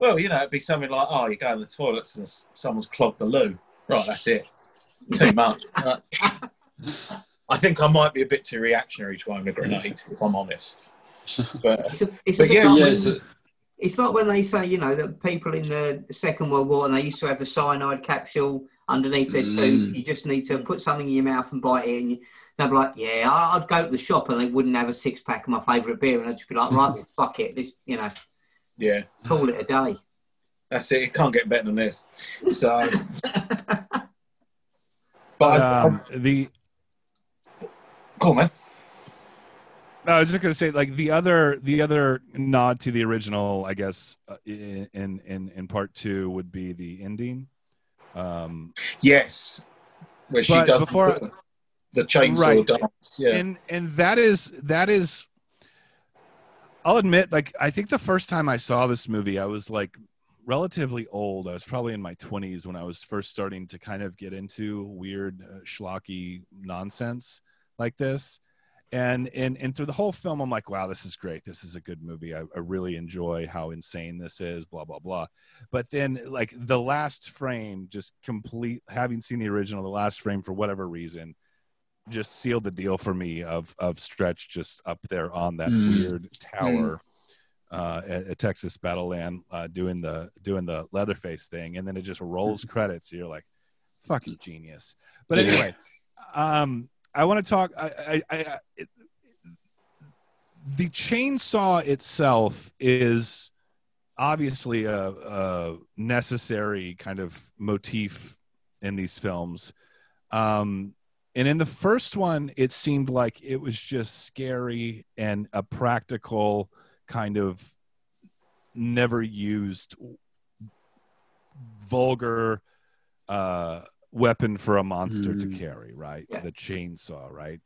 well, you know, it'd be something like, oh, you go in the toilets and someone's clogged the loo. Right, that's it. Too much. I think I might be a bit too reactionary to own a grenade, if I'm honest. But It's, a, it's, But a yeah, like yeah, when- it's like when they say, you know, that people in the Second World War and they used to have the cyanide capsule underneath their Mm. tooth. You just need to put something in your mouth and bite it. And they'd be like, yeah, I- I'd go to the shop and they wouldn't have a six pack of my favourite beer. And I'd just be like, right, well, fuck it. This, you know, yeah, call it a day. that's it. It can't get better than this. So, but But, I, um, the cool, man. No, I was just gonna say, like the other, the other nod to the original, I guess, uh, in in in part two would be the ending. Um, Yes, where she does before- the, the chainsaw Right. dance. Yeah, and and that is that is, I'll admit, like I think the first time I saw this movie, I was like relatively old. I was probably in my twenties when I was first starting to kind of get into weird uh, schlocky nonsense like this. And and and through the whole film i'm like wow this is great this is a good movie I, I really enjoy how insane this is blah blah blah but then like the last frame just complete having seen the original the last frame for whatever reason just sealed the deal for me of of stretch just up there on that Mm. weird tower uh, at, at Texas Battleland, uh, doing the doing the Leatherface thing, and then it just rolls credits. You're like, "Fucking genius!" But anyway, um, I want to talk. I, I, I, the chainsaw itself is obviously a, a necessary kind of motif in these films. Um, and in the first one, it seemed like it was just scary and a practical kind of never used vulgar uh, weapon for a monster to Mm. carry, right? Yeah. The chainsaw, right?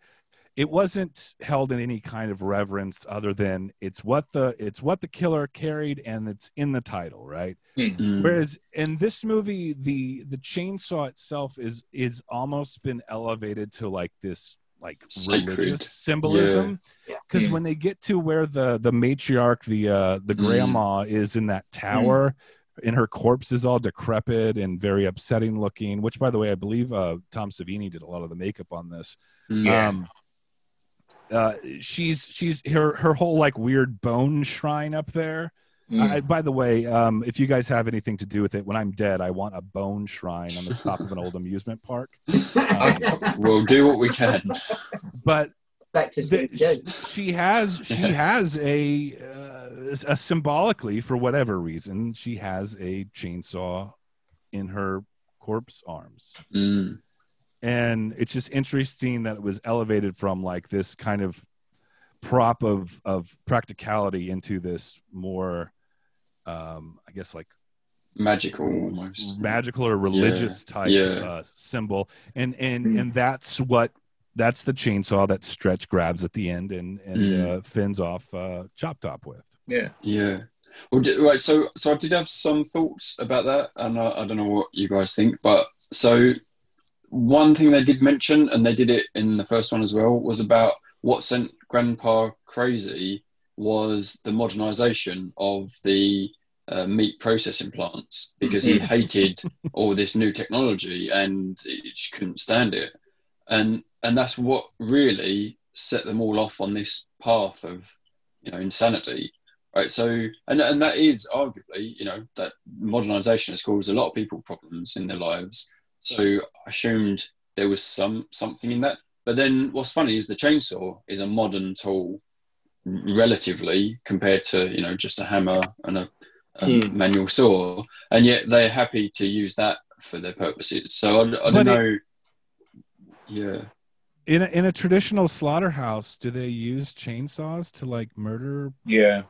It wasn't held in any kind of reverence other than it's what the it's what the killer carried and it's in the title, right? Mm. Whereas in this movie, the the chainsaw itself is is almost been elevated to like this like Sacred. religious symbolism. Yeah. Because Mm. when they get to where the the matriarch, the uh the Mm. grandma is in that tower, and her corpse is all decrepit and very upsetting looking. Which, by the way, I believe uh Tom Savini did a lot of the makeup on this. Yeah. Um, uh, she's she's her her whole like weird bone shrine up there. Mm. I, by the way, um, if you guys have anything to do with it, when I'm dead, I want a bone shrine on the top of an old amusement park. Um, We'll do what we can. but Back to the, she, she has she has a, uh, a symbolically for whatever reason she has a chainsaw in her corpse arms Mm. and it's just interesting that it was elevated from like this kind of prop of of practicality into this more um i guess like Magical almost. magical or religious type Yeah. Uh, symbol and and Mm. and that's what that's the chainsaw that stretch grabs at the end and and Mm. uh, fins off uh chop top with yeah. Yeah. Well, di- right. So, so I did have some thoughts about that, and I, I don't know what you guys think. But so, one thing they did mention, and they did it in the first one as well, was about what sent Grandpa crazy was the modernization of the uh, meat processing plants because he hated all this new technology and he just couldn't stand it, and and that's what really set them all off on this path of you know insanity right so and and that is arguably you know that modernization has caused a lot of people problems in their lives So I assumed there was some something in that. But then what's funny is the chainsaw is a modern tool relatively compared to you know just a hammer and a, a Hmm. manual saw, and yet they're happy to use that for their purposes. So I, I don't But it- know. Yeah, In a, in a traditional slaughterhouse, do they use chainsaws to like murder? Yeah,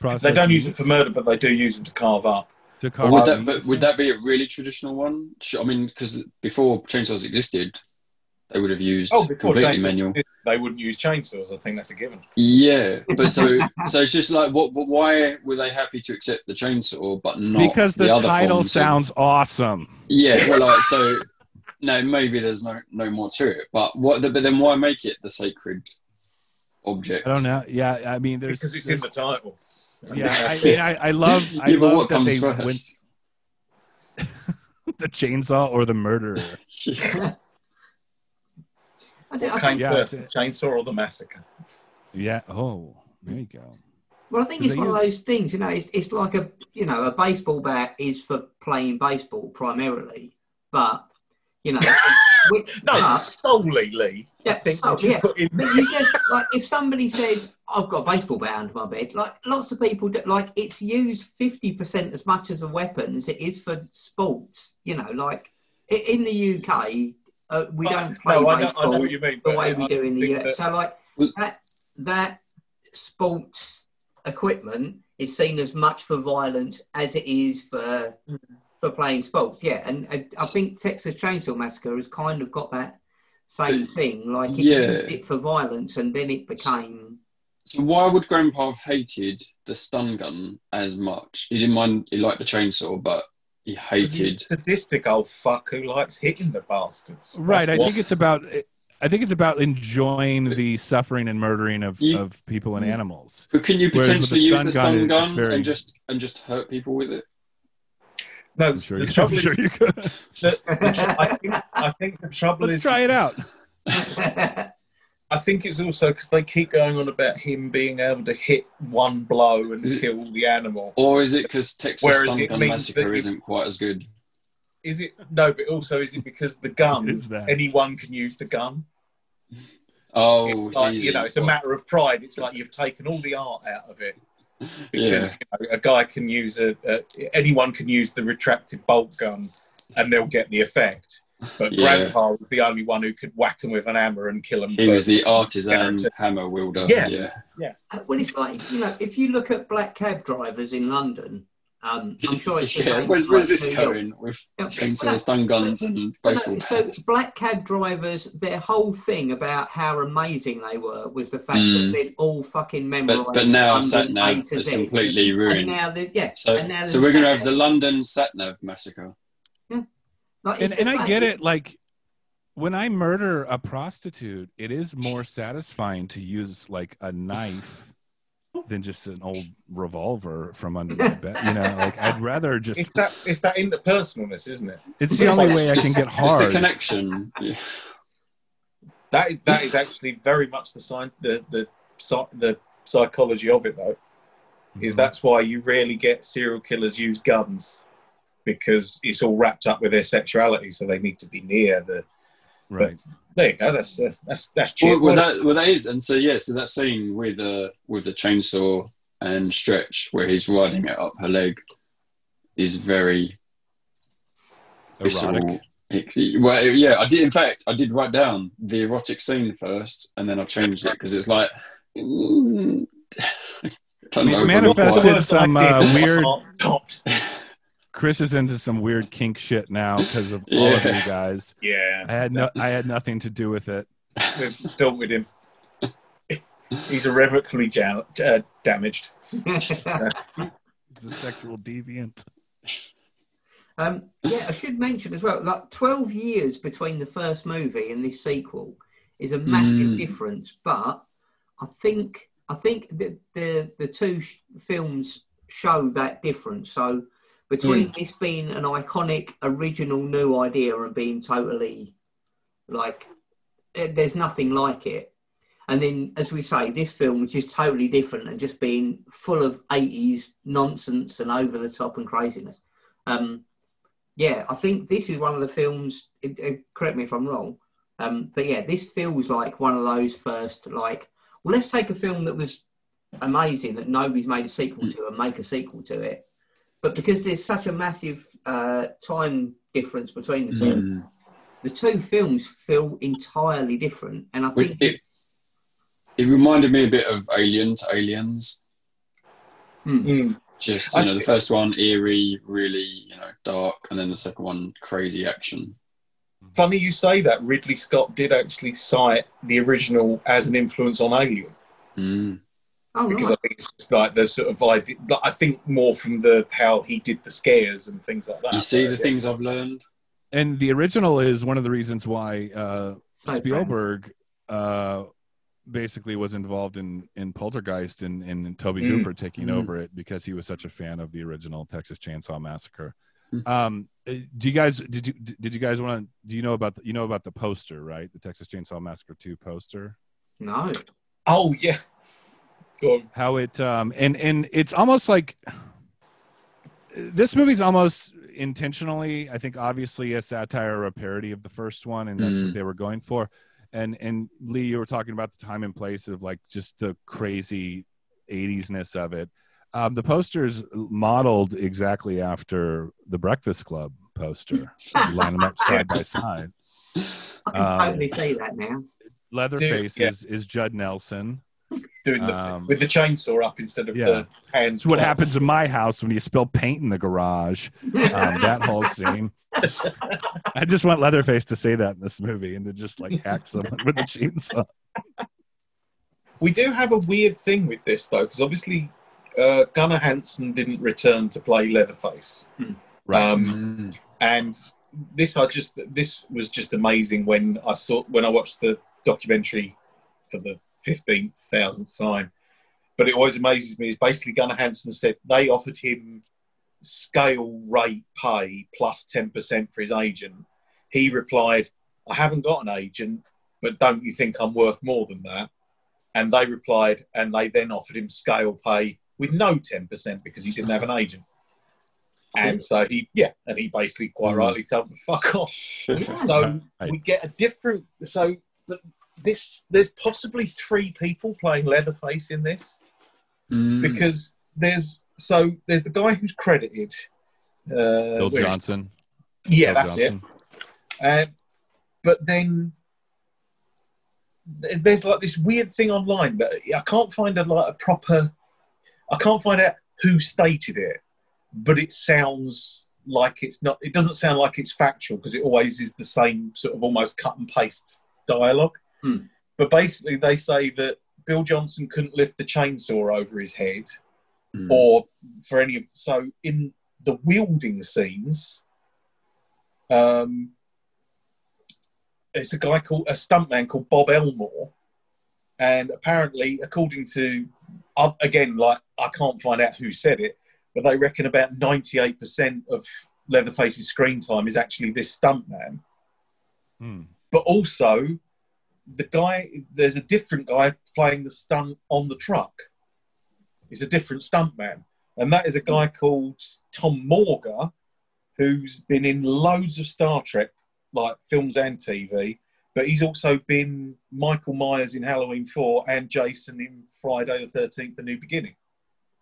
Process they don't use it for murder, but they do use them to carve up. to carve would up that but would that be a really traditional one? I mean, because before chainsaws existed, they would have used Oh, before completely chainsaws, manual. they wouldn't use chainsaws. I think that's a given. Yeah, but so so it's just like what? But why were they happy to accept the chainsaw but not because the, other title forms of- sounds awesome. Yeah, well, like so. No, maybe there's no no more to it. But what? But then why make it the sacred object? I don't know. Yeah, I mean, there's because it's in the title. Yeah, I mean. I, I love I yeah, but love what that comes they went first? the chainsaw or the murderer. I don't- I What think- came Yeah, first, the chainsaw or the massacre? Yeah. Oh, there you go. Well, I think it's they one of those things, you know, it's, it's like a, you know, a baseball bat is for playing baseball primarily, but, you know, which, No, but, solely, Lee. I Yeah, think so- you yeah. put in but you just, like, if somebody says, I've got a baseball bat under my bed, like, lots of people, do, like, it's used 50% as much as a weapon as it is for sports, you know, like, in the UK, uh, we don't play no, I know, baseball I know what you mean. the but way I we do in the US. that- So like that that sports equipment is seen as much for violence as it is for for playing sports. Yeah, and I, I think Texas Chainsaw Massacre has kind of got that same thing. Like it Yeah. used it for violence, and then it became. So why would Grandpa have hated the stun gun as much? He didn't mind. He liked the chainsaw, but he He's a hated. sadistic old fuck who likes hitting the bastards. Right. I That's think it's about. I think it's about enjoying the suffering and murdering of, You- of people and animals. But can you Whereas potentially the use the stun it's gun very- and just and just hurt people with it? What- no, I'm the, sure, the you, trouble I'm is, you could. the, the tr- I, think, I think the trouble Let's is, try it out. I think it's also because they keep going on about him being able to hit one blow and kill the animal. Or is it because Texas Whereas Stun Gun Massacre isn't quite as good? Is it no? But also, is it because the gun? Anyone can use the gun. Oh, It's it's like, you know, it's a matter of pride. It's like you've taken all the art out of it Yeah. because you know, a guy can use a, a anyone can use the retracted bolt gun and they'll get the effect. But Yeah. Grandpa was the only one who could whack him with an hammer and kill him. He was the artisan character. hammer wielder. Yeah. yeah. Uh, well, it's like you know, if you look at black cab drivers in London, um, I'm sure it's yeah. Where's, where's this New going with Yeah, chainsaw stun guns and baseball no, so bats? black cab drivers, their whole thing about how amazing they were was the fact Mm. that they'd all fucking memorized. But but now London sat nav is Z. completely And ruined. now, the, yeah. So and now so we're gonna have the London sat nav massacre. like, and and I get it. Like when I murder a prostitute, it is more satisfying to use like a knife than just an old revolver from under my bed. You know, like I'd rather just. It's that it's that interpersonalness, isn't it? It's the only way I can It's get It's the connection. Yeah. That is, that is actually very much the science, the the the psychology of it, though. Is Mhm. that's why you rarely get serial killers use guns because it's all wrapped up with their sexuality, so they need to be near the. Right? There you go. That's uh, that's that's Well, cheap. well, that, well, that is, and so yeah, so that scene with the with the chainsaw and Stretch, where he's riding it up her leg, is very visceral. Erotic. It's- Well, yeah, I did. In fact, I did write down the erotic scene first, and then I changed it because it's like. mm, don't know, manifested some, uh, weird- Stopped. Chris is into some weird kink shit now because of all of you guys. Yeah, I had no, I had nothing to do with it. we've dealt with him. He's irrevocably ja- uh, damaged. He's a sexual deviant. Um, yeah, I should mention as well, like 12 years between the first movie and this sequel is a massive Mm. difference. But I think I think the the, the two sh- films show that difference. So between this being an iconic, original, new idea and being totally like eh, there's nothing like it. And then, as we say, this film was just totally different and just being full of 80s nonsense and over the top and craziness. Um, yeah, I think this is one of the films. It, it- correct me if I'm wrong, um, but yeah, this feels like one of those first like. Well, let's take a film that was amazing that nobody's made a sequel to and make a sequel to it. But because there's such a massive uh, time difference between the two, Mm. the two films feel entirely different. And I think it- It reminded me a bit of Aliens. Aliens. Mm. Just you know, the first one eerie, really you know dark, and then the second one crazy action. Funny you say that. Ridley Scott did actually cite the original as an influence on Alien Mm. Oh, because right. I think it's just like the sort of idea. I think more from the how he did the scares and things like that. You see But, the yeah. things I've learned. And the original is one of the reasons why uh, Spielberg uh, basically was involved in in Poltergeist and and Tobe Mm. Hooper taking Mm. over it because he was such a fan of the original Texas Chainsaw Massacre. Mm. Um, uh, do you guys did you did you guys want to do you know about the, you know about the poster right the Texas Chainsaw Massacre two poster No. Oh yeah. Go on. how it um and and it's almost like this movie's almost intentionally i think obviously a satire or a parody of the first one and that's what Mm. they were going for and and lee you were talking about the time and place of like just the crazy 80s-ness of it um, the poster's modeled exactly after the breakfast club poster line them up side by side I can Um, totally see that now. leatherface yeah. is is judd nelson Doing the Um, with the chainsaw up instead of yeah. the hands. it's what happens in my house when you spill paint in the garage um, that whole scene. I just want Leatherface to say that in this movie and to just like hack someone with a chainsaw. We do have a weird thing with this though, because obviously uh, Gunnar Hansen didn't return to play Leatherface. Um, Mm. and this I just this was just amazing when I saw when I watched the documentary for the fifteenth thousandth time. But it always amazes me is basically Gunnar Hansen said they offered him scale rate pay plus ten percent for his agent. He replied, "I haven't got an agent, but don't you think I'm worth more than that?" And they replied, and they then offered him scale pay with no ten percent because he didn't have an agent. And so he, yeah, and he basically quite Mm. rightly told them, "Fuck off." So we get a different. So, but this there's possibly three people playing Leatherface in this Mm. because there's so there's the guy who's credited. Uh, Bill where is- Johnson. Yeah, Bill that's Johnson. it. Uh, but then there's like this weird thing online that I can't find a like a proper. I can't find out who stated it, but it sounds like it's not. It doesn't sound like it's factual because it always is the same sort of almost cut and paste dialogue. Hmm. But basically, they say that Bill Johnson couldn't lift the chainsaw over his head, Mm. or for any of so in the wielding scenes um it's a guy called a stuntman called bob elmore and apparently according to uh, again like i can't find out who said it but they reckon about 98% of leatherface's screen time is actually this stuntman Hmm. but also the guy there's a different guy playing the stunt on the truck. He's a different stuntman. And that is a guy called tom morga who's been in loads of star trek like films and tv but he's also been michael myers in halloween 4 and jason in friday the 13th the new beginning.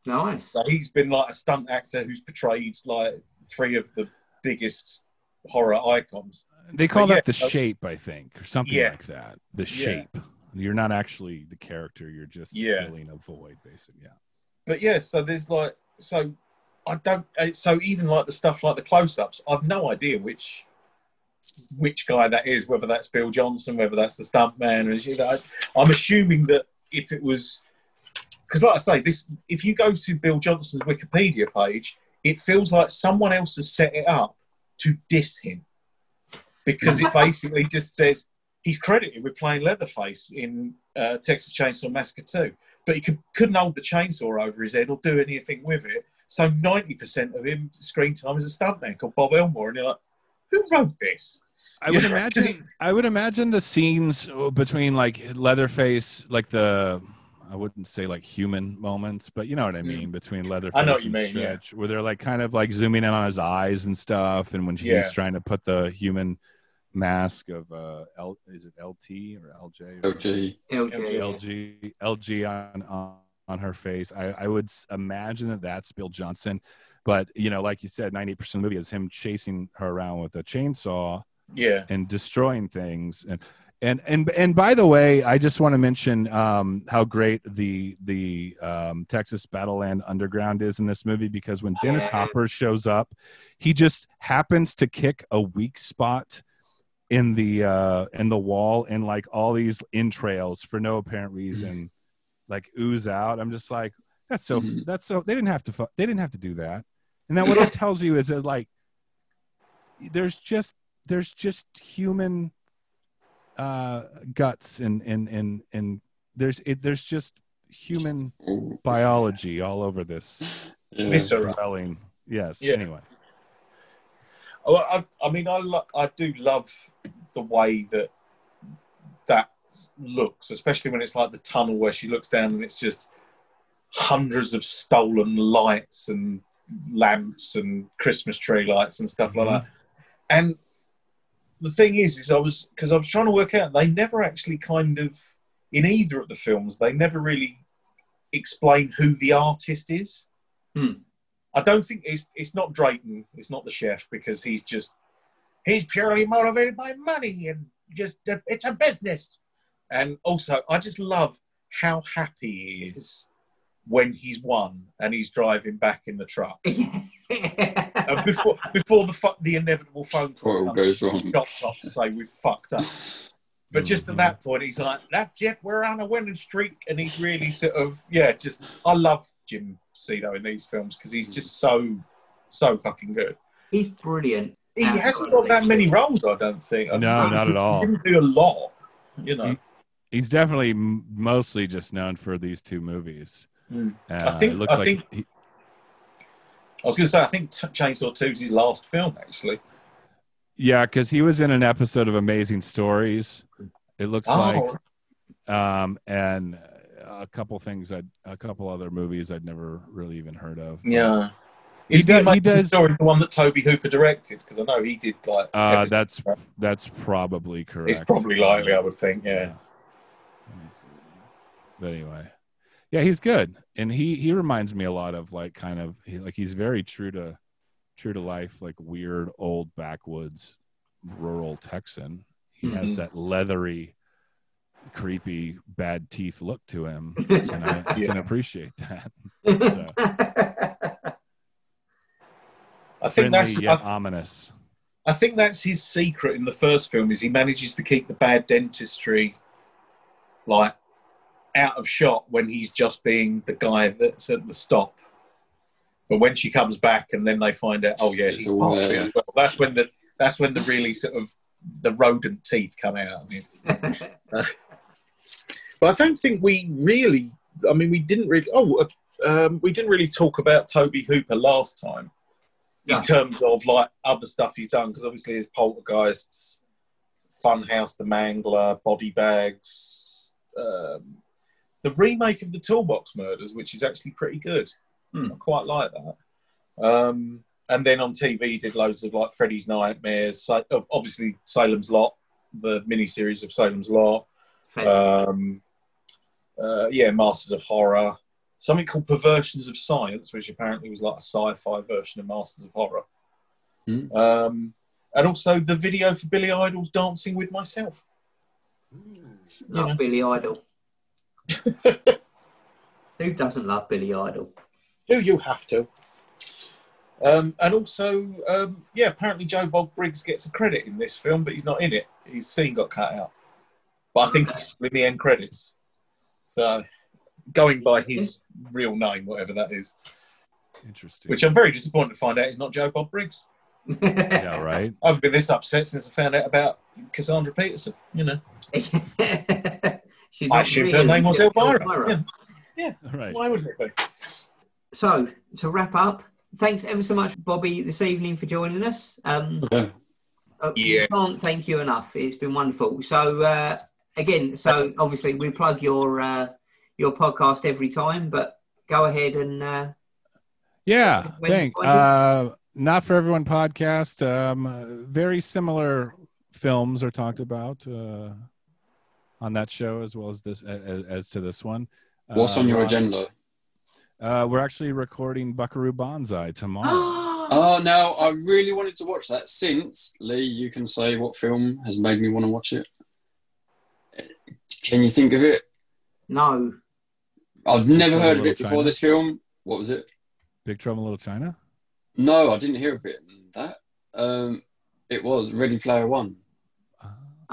Nice. so he's been like a stunt actor who's portrayed like three of the biggest horror icons They call But that the yeah, uh, shape, I think, or something Yeah. like that. The shape. You're not actually the character. You're just Yeah. filling a void, basically. Yeah. but yeah, so there's like, so I don't, uh, so even like the stuff like the close-ups, I've no idea which which guy that is, whether that's Bill Johnson, whether that's the stuntman, or you know, I'm assuming that if it was, because like I say, this, if you go to Bill Johnson's Wikipedia page, it feels like someone else has set it up to diss him, because it basically just says he's credited with playing Leatherface in uh, Texas Chainsaw Massacre 2 but he could, couldn't hold the chainsaw over his head or do anything with it. So 90% of him screen time is a stuntman called Bob Elmore. And you're like, who wrote this? I would imagine. I would imagine the scenes between like Leatherface, like the I wouldn't say like human moments, but you know what I mean between Leatherface I know what you and mean, yeah. Stretch, where they're like kind of like zooming in on his eyes and stuff, and when he's Yeah. trying to put the human mask of uh, L is it LT or LJ? Or something? LG. LG. LG LG on on, on her face. I, I would imagine that that's Bill Johnson, but you know, like you said, ninety percent of the movie is him chasing her around with a chainsaw Yeah. and destroying things and and and and by the way i just want to mention um how great the the um texas battleland underground is in this movie because when dennis hopper shows up he just happens to kick a weak spot in the uh in the wall and like all these entrails for no apparent reason like ooze out. I'm just like that's so Mhm. that's so they didn't have to fu- they didn't have to do that. And then what it tells you is that like there's just there's just human uh guts and and and and there's it there's just human biology all over this Yeah. Viscera. yes Yeah. anyway Well, I, I mean, I lo- I do love the way that that looks, especially when it's like the tunnel where she looks down and it's just hundreds of stolen lights and lamps and Christmas tree lights and stuff like that. And the thing is, is I was because I was trying to work out they never actually kind of in either of the films they never really explain who the artist is. Hmm. I don't think it's it's not Drayton, it's not the chef because he's just he's purely motivated by money and just it's a business. And also, I just love how happy he is when he's won and he's driving back in the truck. Uh, before before the fu- the inevitable phone call comes goes wrong. Chop Top to say we've fucked up. But just Mhm. at that point, he's like, "That's it, we're on a winning streak," and he's really sort of, yeah, just I love Jim Siedow in these films because he's just so so fucking good. He's brilliant. He hasn't got that many roles, I don't think. I No, think not at all. He didn't do a lot, you know. he's definitely mostly just known for these two movies Mm. uh, think- it looks I like think- he, I was going to say, I think T- Chainsaw Two is his last film, actually. yeah because he was in an episode of amazing stories it looks Oh. like um and a couple things a couple other movies i'd never really even heard of Yeah. He Is the does- he Amazing does- story the one that Tobe Hooper directed? Because I know he did like. Uh, everything. that's that's probably correct. it's probably likely, I would think. Yeah. Let me see. But anyway, yeah, he's good, and he he reminds me a lot of like kind of he, like he's very true to true to life, like weird old backwoods rural Texan. He has Mhm. that leathery, creepy, bad teeth look to him, and I, I can appreciate that. I think Friendly that's. yet I, ominous. I think that's his secret in the first film is he manages to keep the bad dentistry, like, out of shot when he's just being the guy that's at the stop. But when she comes back and then they find out, oh yeah, It's he's all part of it there. as well. That's when the that's when the really sort of the rodent teeth come out. I mean, But I don't think we really. I mean, we didn't really. Oh, uh, um, we didn't really talk about Tobe Hooper last time in No. terms of like other stuff he's done because obviously his Poltergeists, Funhouse, The Mangler, Body Bags, um, the remake of the Toolbox Murders, which is actually pretty good. Hmm. I quite like that. Um, and then on TV, he did loads of like Freddy's Nightmares, obviously Salem's Lot, the miniseries of Salem's Lot. Um, uh, yeah, Masters of Horror. Something called Perversions of Science, which apparently was like a sci-fi version of Masters of Horror. Hmm. Um, and also the video for Billy Idol's Dancing with Myself. Love Billy Idol. Who doesn't love Billy Idol? Do you have to? Um, and also, um, yeah, apparently Joe Bob Briggs gets a credit in this film, but he's not in it. His scene got cut out. But I think he's in the end credits. So, going by his real name, whatever that is, Interesting. which I'm very disappointed to find out is not Joe Bob Briggs. yeah, right. I've been this upset since I found out about Cassandra Peterson. You know, She's I not assumed her really name was Elvira. Elvira. Yeah. Right. Why wouldn't it be? So, to wrap up, thanks ever so much, Bobby, this evening for joining us. Um, Yeah. uh, Yes. can't thank you enough. It's been wonderful. So, uh, again, so obviously we plug your uh, your podcast every time, but go ahead and uh, Yeah, When- thank. Uh, not for everyone podcast. Um, uh, very similar films are talked about uh, on that show as well as this as, as to this one. What's Uh, on your agenda? Uh, we're actually recording Buckaroo Banzai tomorrow. Oh no, I really wanted to watch that since Lee. You can say what film has made me want to watch it. Can you think of it? no. I've never Little heard of it China? before this film. What was it? Big Trouble in Little China. No, I didn't hear of it. That um, it was Ready Player One.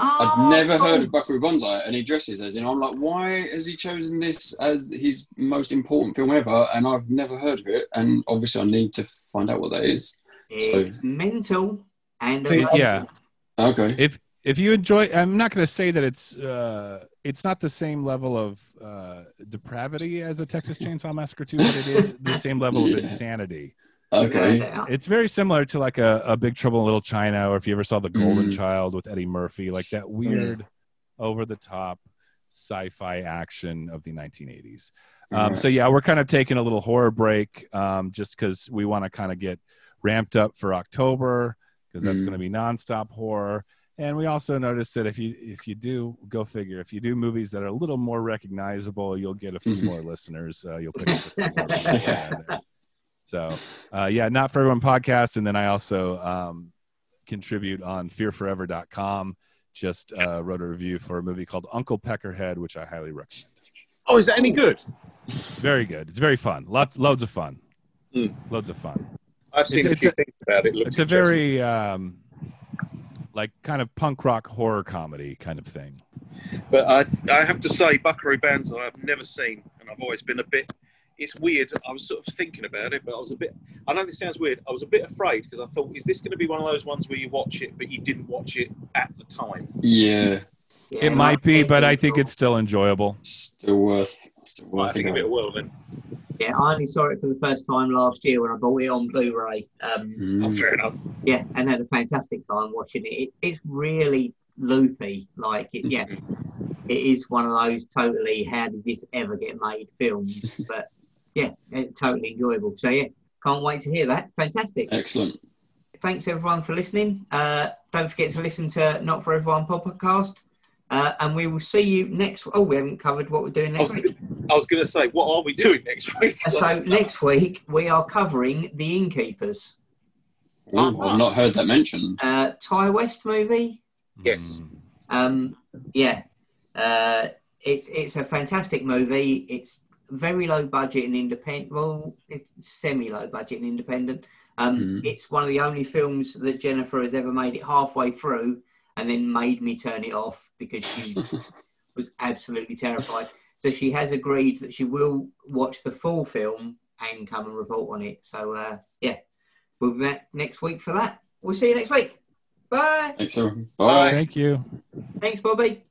I'd Oh, never heard of Buckaroo Banzai, and he dresses as. You know, I'm like, why has he chosen this as his most important film ever? And I've never heard of it, and obviously I need to find out what that is. It's mental and See, yeah. Okay. If if you enjoy, I'm not going to say that it's uh, it's not the same level of uh, depravity as a Texas Chainsaw Massacre 2, but it is the same level of insanity. Okay. Yeah. It's very similar to like a, a Big Trouble in Little China, or if you ever saw The Golden Mm. Child with Eddie Murphy, like that weird, over the top sci-fi action of the 1980s. Um, so yeah, we're kind of taking a little horror break, um, just because we want to kind of get ramped up for October, because that's Mm. going to be nonstop horror. And we also noticed that if you if you do go figure, if you do movies that are a little more recognizable, you'll get a few Mhm. more listeners. Uh, you'll pick up a few more people around there. So uh, yeah, not for everyone podcast, and then I also um, contribute on fearforever.com. Just uh, wrote a review for a movie called Uncle Peckerhead, which I highly recommend. Oh, is that any good? It's very good. It's very fun. Lots, loads of fun. Mm. Loads of fun. I've seen It's- a few a- things about it. it. It's a very um, like kind of punk rock horror comedy kind of thing. But I, I have to say, Buckaroo Banzai I've never seen, and I've always been a bit. It's weird. I was sort of thinking about it, but I was a bit. I know this sounds weird. I was a bit afraid because I thought, is this going to be one of those ones where you watch it, but you didn't watch it at the time? Yeah. Yeah, it might be, but I think it's still enjoyable. Still worth. Still Well, I think a a bit well then. Yeah, I only saw it for the first time last year when I bought it on Blu-ray. Um, Mm. Oh, fair enough. yeah, and had a fantastic time watching it. it it's really loopy. Like, it, yeah, it is one of those totally how did this ever get made films. But yeah, totally enjoyable. So yeah, can't wait to hear that. Fantastic. Excellent. Thanks everyone for listening. Uh, don't forget to listen to Not for Everyone podcast. Uh, and we will see you next. Oh, we haven't covered what we're doing I was, next week. I was going to say, what are we doing next week? So next week we are covering The Innkeepers, Ooh, I've not heard that mentioned. uh, Ti West movie. Yes. Um, yeah, uh, it's it's a fantastic movie. It's very low budget and independent. Well, it's semi low budget and independent. Um, Mm. It's one of the only films that Jennifer has ever made it halfway through and then made me turn it off because she was absolutely terrified. So she has agreed that she will watch the full film and come and report on it. So uh, yeah, we'll be back next week for that. We'll see you next week. Bye. Thanks, Excellent. Bye. Thank you. Thanks, Bobby.